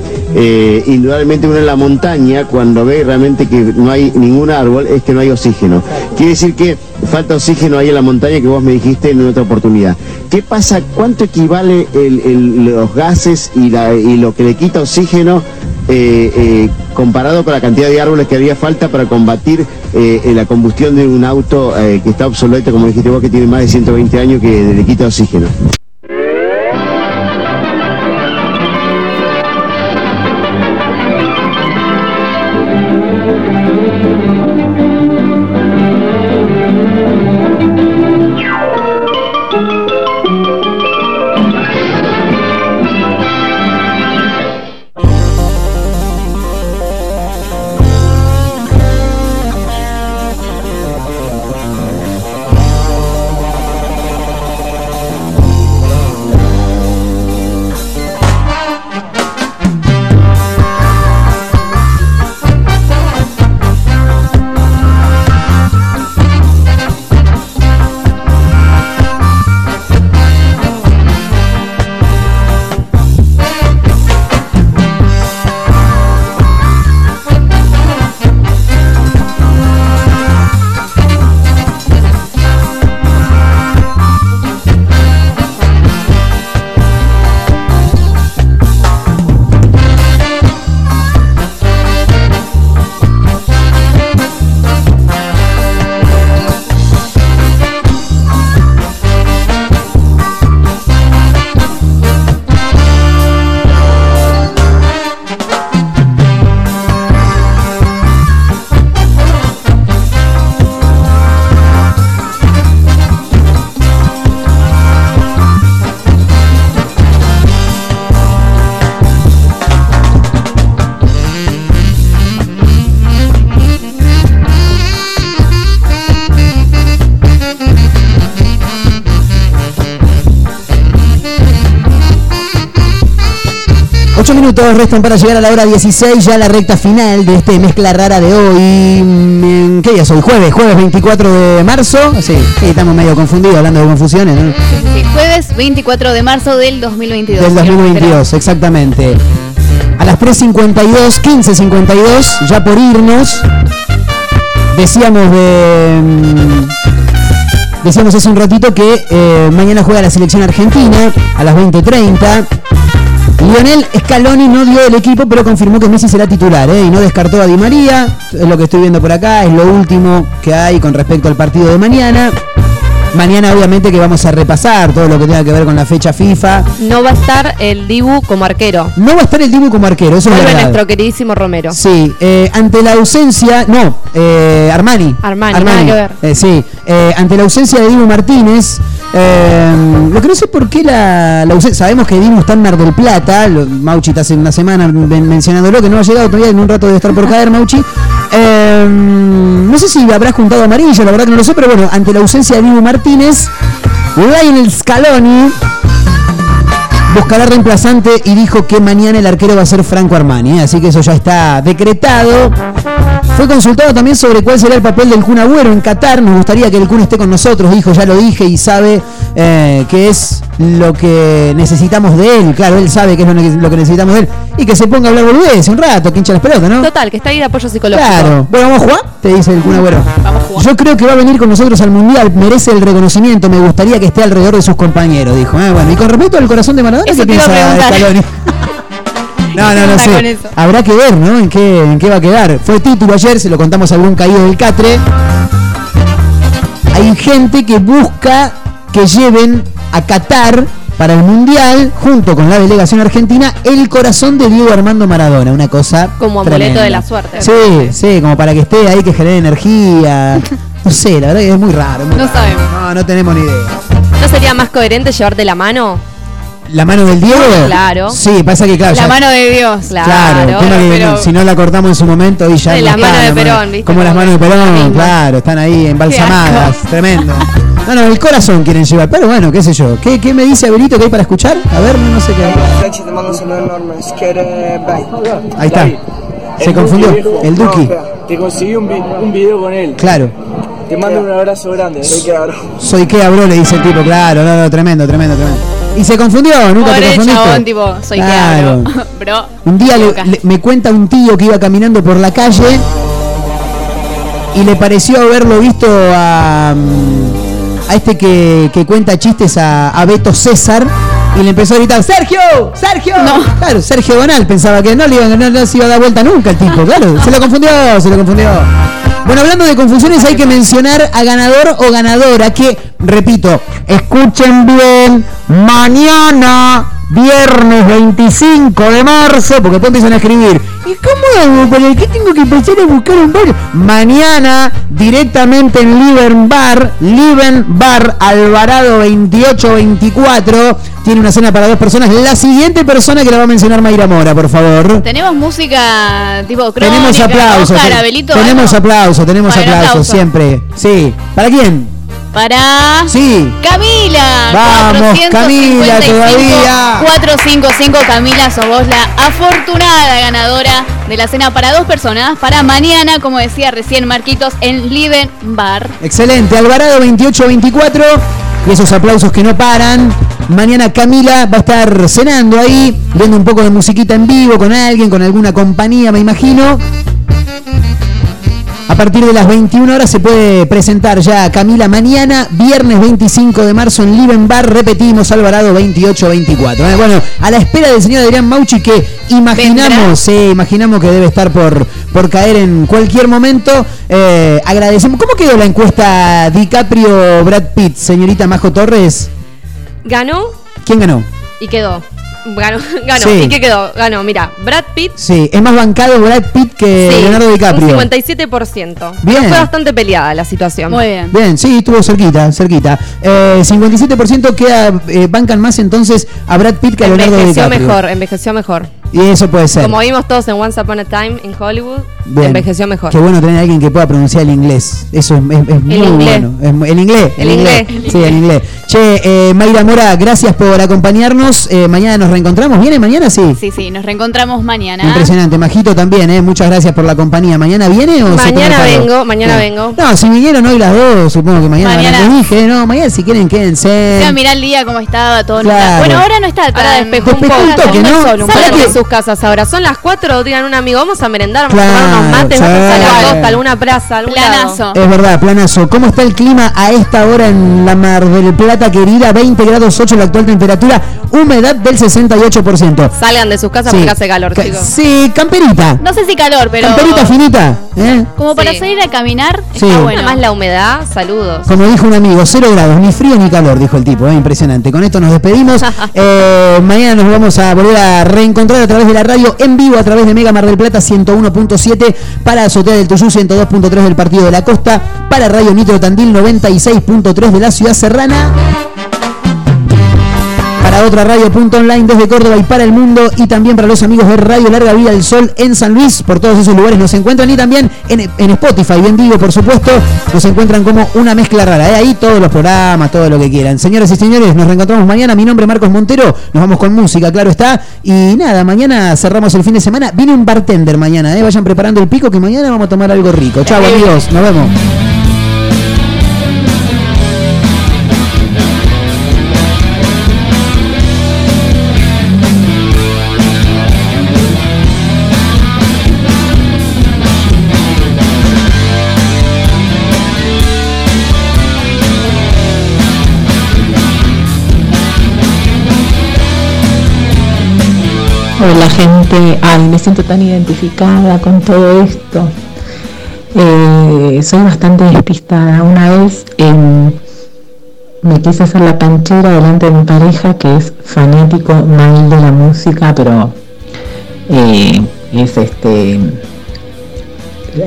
eh, indudablemente uno en la montaña, cuando ve realmente que no hay ningún árbol, es que no hay oxígeno. Quiere decir que falta oxígeno ahí en la montaña que vos me dijiste en otra oportunidad. ¿Qué pasa? ¿Cuánto equivale el- los gases y, la- y lo que le quita oxígeno eh, eh, comparado con la cantidad de árboles que haría falta para combatir eh, eh, la combustión de un auto eh, que está obsoleto, como dijiste vos, que tiene más de 120 años que le quita oxígeno? Restan para llegar a la hora 16, ya la recta final de este mezcla rara de hoy. Mm, ¿Qué día es hoy? Jueves, jueves 24 de marzo. Sí, estamos medio confundidos hablando de confusiones, ¿no? Sí, jueves 24 de marzo del 2022. Del 2022, exactamente. A las 3.52, 15.52, ya por irnos, decíamos de... mm, Decíamos hace un ratito que eh, mañana juega la selección argentina a las 20.30. Lionel Scaloni no dio el equipo, pero confirmó que Messi será titular ¿eh? y no descartó a Di María. Es lo que estoy viendo por acá, es lo último que hay con respecto al partido de mañana. Mañana obviamente que vamos a repasar todo lo que tenga que ver con la fecha FIFA. No va a estar el Dibu como arquero. No va a estar el Dibu como arquero, eso es Vuelve verdad. nuestro queridísimo Romero. Sí, eh, ante la ausencia, no, eh, Armani. Armani, nada que ver. Eh, sí, ante la ausencia de Dibu Martínez, eh, lo que no sé por qué la, la sabemos que Dibu está en Mar del Plata, lo, Mauchi está hace una semana men- mencionándolo, que no ha llegado todavía, en un rato de estar por caer Mauchi. Eh, no sé si habrá juntado amarillo, la verdad que no lo sé, pero bueno, ante la ausencia de Dibu Martínez, Lionel Scaloni buscará reemplazante y dijo que mañana el arquero va a ser Franco Armani, ¿eh? así que eso ya está decretado. Fue consultado también sobre cuál será el papel del Kun Agüero en Qatar. Nos gustaría que el Kun esté con nosotros, dijo, ya lo dije y sabe eh, que es lo que necesitamos de él. Claro, él sabe que es lo, que necesitamos de él. Y que se ponga a hablar boludez un rato, que hincha las pelotas, ¿no? Total, que está ahí de apoyo psicológico. Claro. Bueno, ¿vamos a jugar? Te dice el Kun Agüero. Yo creo que va a venir con nosotros al Mundial. Merece el reconocimiento. Me gustaría que esté alrededor de sus compañeros, dijo. Eh, bueno, y con respecto al corazón de Maradona, Eso ¿qué a piensa? <laughs> <laughs> No, no, no sé. Habrá que ver, ¿no? En qué, en qué va a quedar. Fue título ayer, se lo contamos a algún caído del Catre. Hay gente que busca que lleven a Qatar para el Mundial, junto con la delegación argentina, el corazón de Diego Armando Maradona. Una cosa. Como amuleto tremenda. de la suerte. Sí, sí, como para que esté ahí, que genere energía. <laughs> No sé, la verdad que es muy raro. muy No raro. sabemos. No, no tenemos ni idea. ¿No sería más coherente llevarte la mano? ¿La mano del Diego? Claro. Sí, pasa que claro. La ya- mano de Dios. Claro, pero- si no la cortamos en su momento y ya no la está, mano de Perón, ¿viste? Como las manos de Perón, misma. claro, están ahí embalsamadas, tremendo. No, no, el corazón quieren llevar, pero bueno, qué sé yo. ¿Qué, qué me dice Abelito que hay para escuchar? A ver, no, no sé qué. Flexi, te mando un saludo enorme. Si quieres, bye. Ahí está. Se confundió. El Duki. Te conseguí un, un video con él. Claro. Te mando un abrazo grande. Soy que abro. Soy que abro, le dice el tipo, claro, no, no, tremendo, tremendo, tremendo. Y se confundió, nunca te Pobre confundiste. chabón, tipo, soy Claro. que hablo. <laughs> Bro. Un día le- le- me cuenta un tío que iba caminando por la calle y le pareció haberlo visto a, mm, a este que, que cuenta chistes a, a Beto César y le empezó a gritar ¡Sergio! ¡Sergio! Claro, Sergio Bonal pensaba que no le iba, no, no se iba a dar vuelta nunca el tipo, claro, se lo confundió, se lo confundió. Bueno, hablando de confusiones hay que mencionar a ganador o ganadora que, repito, escuchen bien, mañana, viernes 25 de marzo, porque después empiezan a escribir, ¿y cómo hago? ¿Para qué tengo que empezar a buscar un bar? Mañana, directamente en Liven Bar, Liven Bar Alvarado 2824, tiene una cena para dos personas. La siguiente persona que la va a mencionar Mayra Mora, por favor. Tenemos música tipo crónica, Tenemos aplausos. Oscar, te- Abelito, tenemos aplausos, tenemos aplausos aplauso. siempre. Sí. ¿Para quién? Para Sí. Camila. Vamos, Camila, todavía. 455 Camila, sos vos la afortunada ganadora de la cena para dos personas para mañana, como decía recién Marquitos, en Liven Bar. Excelente. Alvarado 2824. Y esos aplausos que no paran. Mañana Camila va a estar cenando ahí, viendo un poco de musiquita en vivo con alguien, con alguna compañía, me imagino. A partir de las 21 horas se puede presentar ya Camila mañana, viernes 25 de marzo en Liven Bar. Repetimos, Alvarado 2824. ¿eh? Bueno, a la espera del señor Adrián Mauchi que imaginamos, sí, imaginamos que debe estar por, por caer en cualquier momento. Eh, agradecemos. ¿Cómo quedó la encuesta DiCaprio-Brad Pitt, señorita Majo Torres? Ganó ¿Quién ganó? y quedó. Ganó, <laughs> ganó. Sí. ¿Y qué quedó? Ganó, mira, Brad Pitt. Sí, es más bancado Brad Pitt que sí, Leonardo DiCaprio. Un 57%. Bien. Pero Fue bastante peleada la situación. Muy bien. Bien, sí, estuvo cerquita, cerquita. Eh, 57% queda, eh, bancan más entonces a Brad Pitt que a Leonardo Envejeció DiCaprio. mejor, envejeció mejor. Y eso puede ser. Como vimos todos en Once Upon a Time en Hollywood, Bien. envejeció mejor. Qué bueno tener a alguien que pueda pronunciar el inglés. Eso es, es- es muy inglés. bueno. Es el inglés. El inglés. Sí, el inglés. Che, eh, Mayra Mora, gracias por acompañarnos. Eh, mañana nos reencontramos. ¿Viene mañana? Sí. Sí, sí, nos reencontramos mañana. Impresionante. Majito también, ¿eh? Muchas gracias por la compañía. ¿Mañana viene o se Mañana cargo? vengo, mañana Bien. vengo. No, si vinieron hoy las dos, supongo que mañana, Mañana. van a dije, no, mañana si quieren quédense. Voy a mirar el día cómo estaba, todo. Claro. Bueno, ahora no está. Ahora para despejó un poco. un toque, ¿no? Sus casas ahora. Son las 4, digan un amigo, vamos a merendar, vamos a tomar unos mates, vamos a la costa, alguna plaza, algún Planazo. Es verdad, planazo. ¿Cómo está el clima a esta hora en la Mar del Plata, querida? 20 grados 8 la actual temperatura, humedad del 68%. Salgan de sus casas Sí. porque hace calor, Ca- chicos. Sí, camperita. No sé si calor, pero. Camperita finita, ¿eh? Como para Sí. salir a caminar, Sí. está bueno. Nada más la humedad, saludos. Como dijo un amigo, cero grados, ni frío ni calor, dijo el tipo, ¿eh? impresionante. Con esto nos despedimos. <laughs> Eh, mañana nos vamos a volver a reencontrar a través de la radio en vivo, a través de Mega Mar del Plata 101.7, para Azotea del Tuyú 102.3 del Partido de la Costa, para Radio Nitro Tandil 96.3 de la Ciudad Serrana. Para otra radio.online desde Córdoba y para el mundo y también para los amigos de Radio Larga Vida del Sol en San Luis. Por todos esos lugares nos encuentran y también en, en Spotify, bien digo, por supuesto, nos encuentran como una mezcla rara. ¿eh? Ahí todos los programas, todo lo que quieran. Señoras y señores, nos reencontramos mañana. Mi nombre es Marcos Montero. Nos vamos con música, claro está. Y nada, mañana cerramos el fin de semana. Viene un bartender mañana, ¿eh? vayan preparando el pico que mañana vamos a tomar algo rico. Chao amigos, nos vemos. Hola gente, ay, me siento tan identificada con todo esto. Eh, soy bastante despistada. Una vez em, me quise hacer la canchera delante de mi pareja, que es fanático mal de la música, pero eh, es este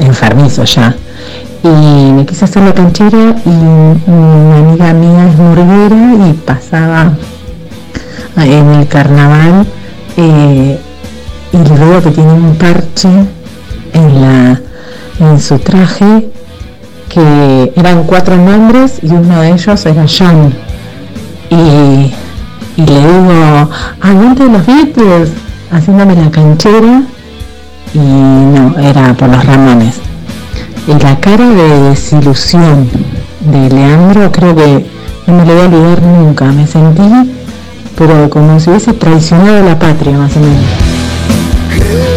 enfermizo ya. Y me quise hacer la canchera y una amiga mía es murguera y pasaba en el carnaval eh, y le veo que tiene un parche en la en su traje que eran cuatro nombres y uno de ellos era John y, y le digo aguante los Beatles haciéndome la canchera y no era por los Ramones. Y la cara de desilusión de Leandro creo que no me lo voy a olvidar nunca. Me sentí pero como si hubiese traicionado la patria más o menos.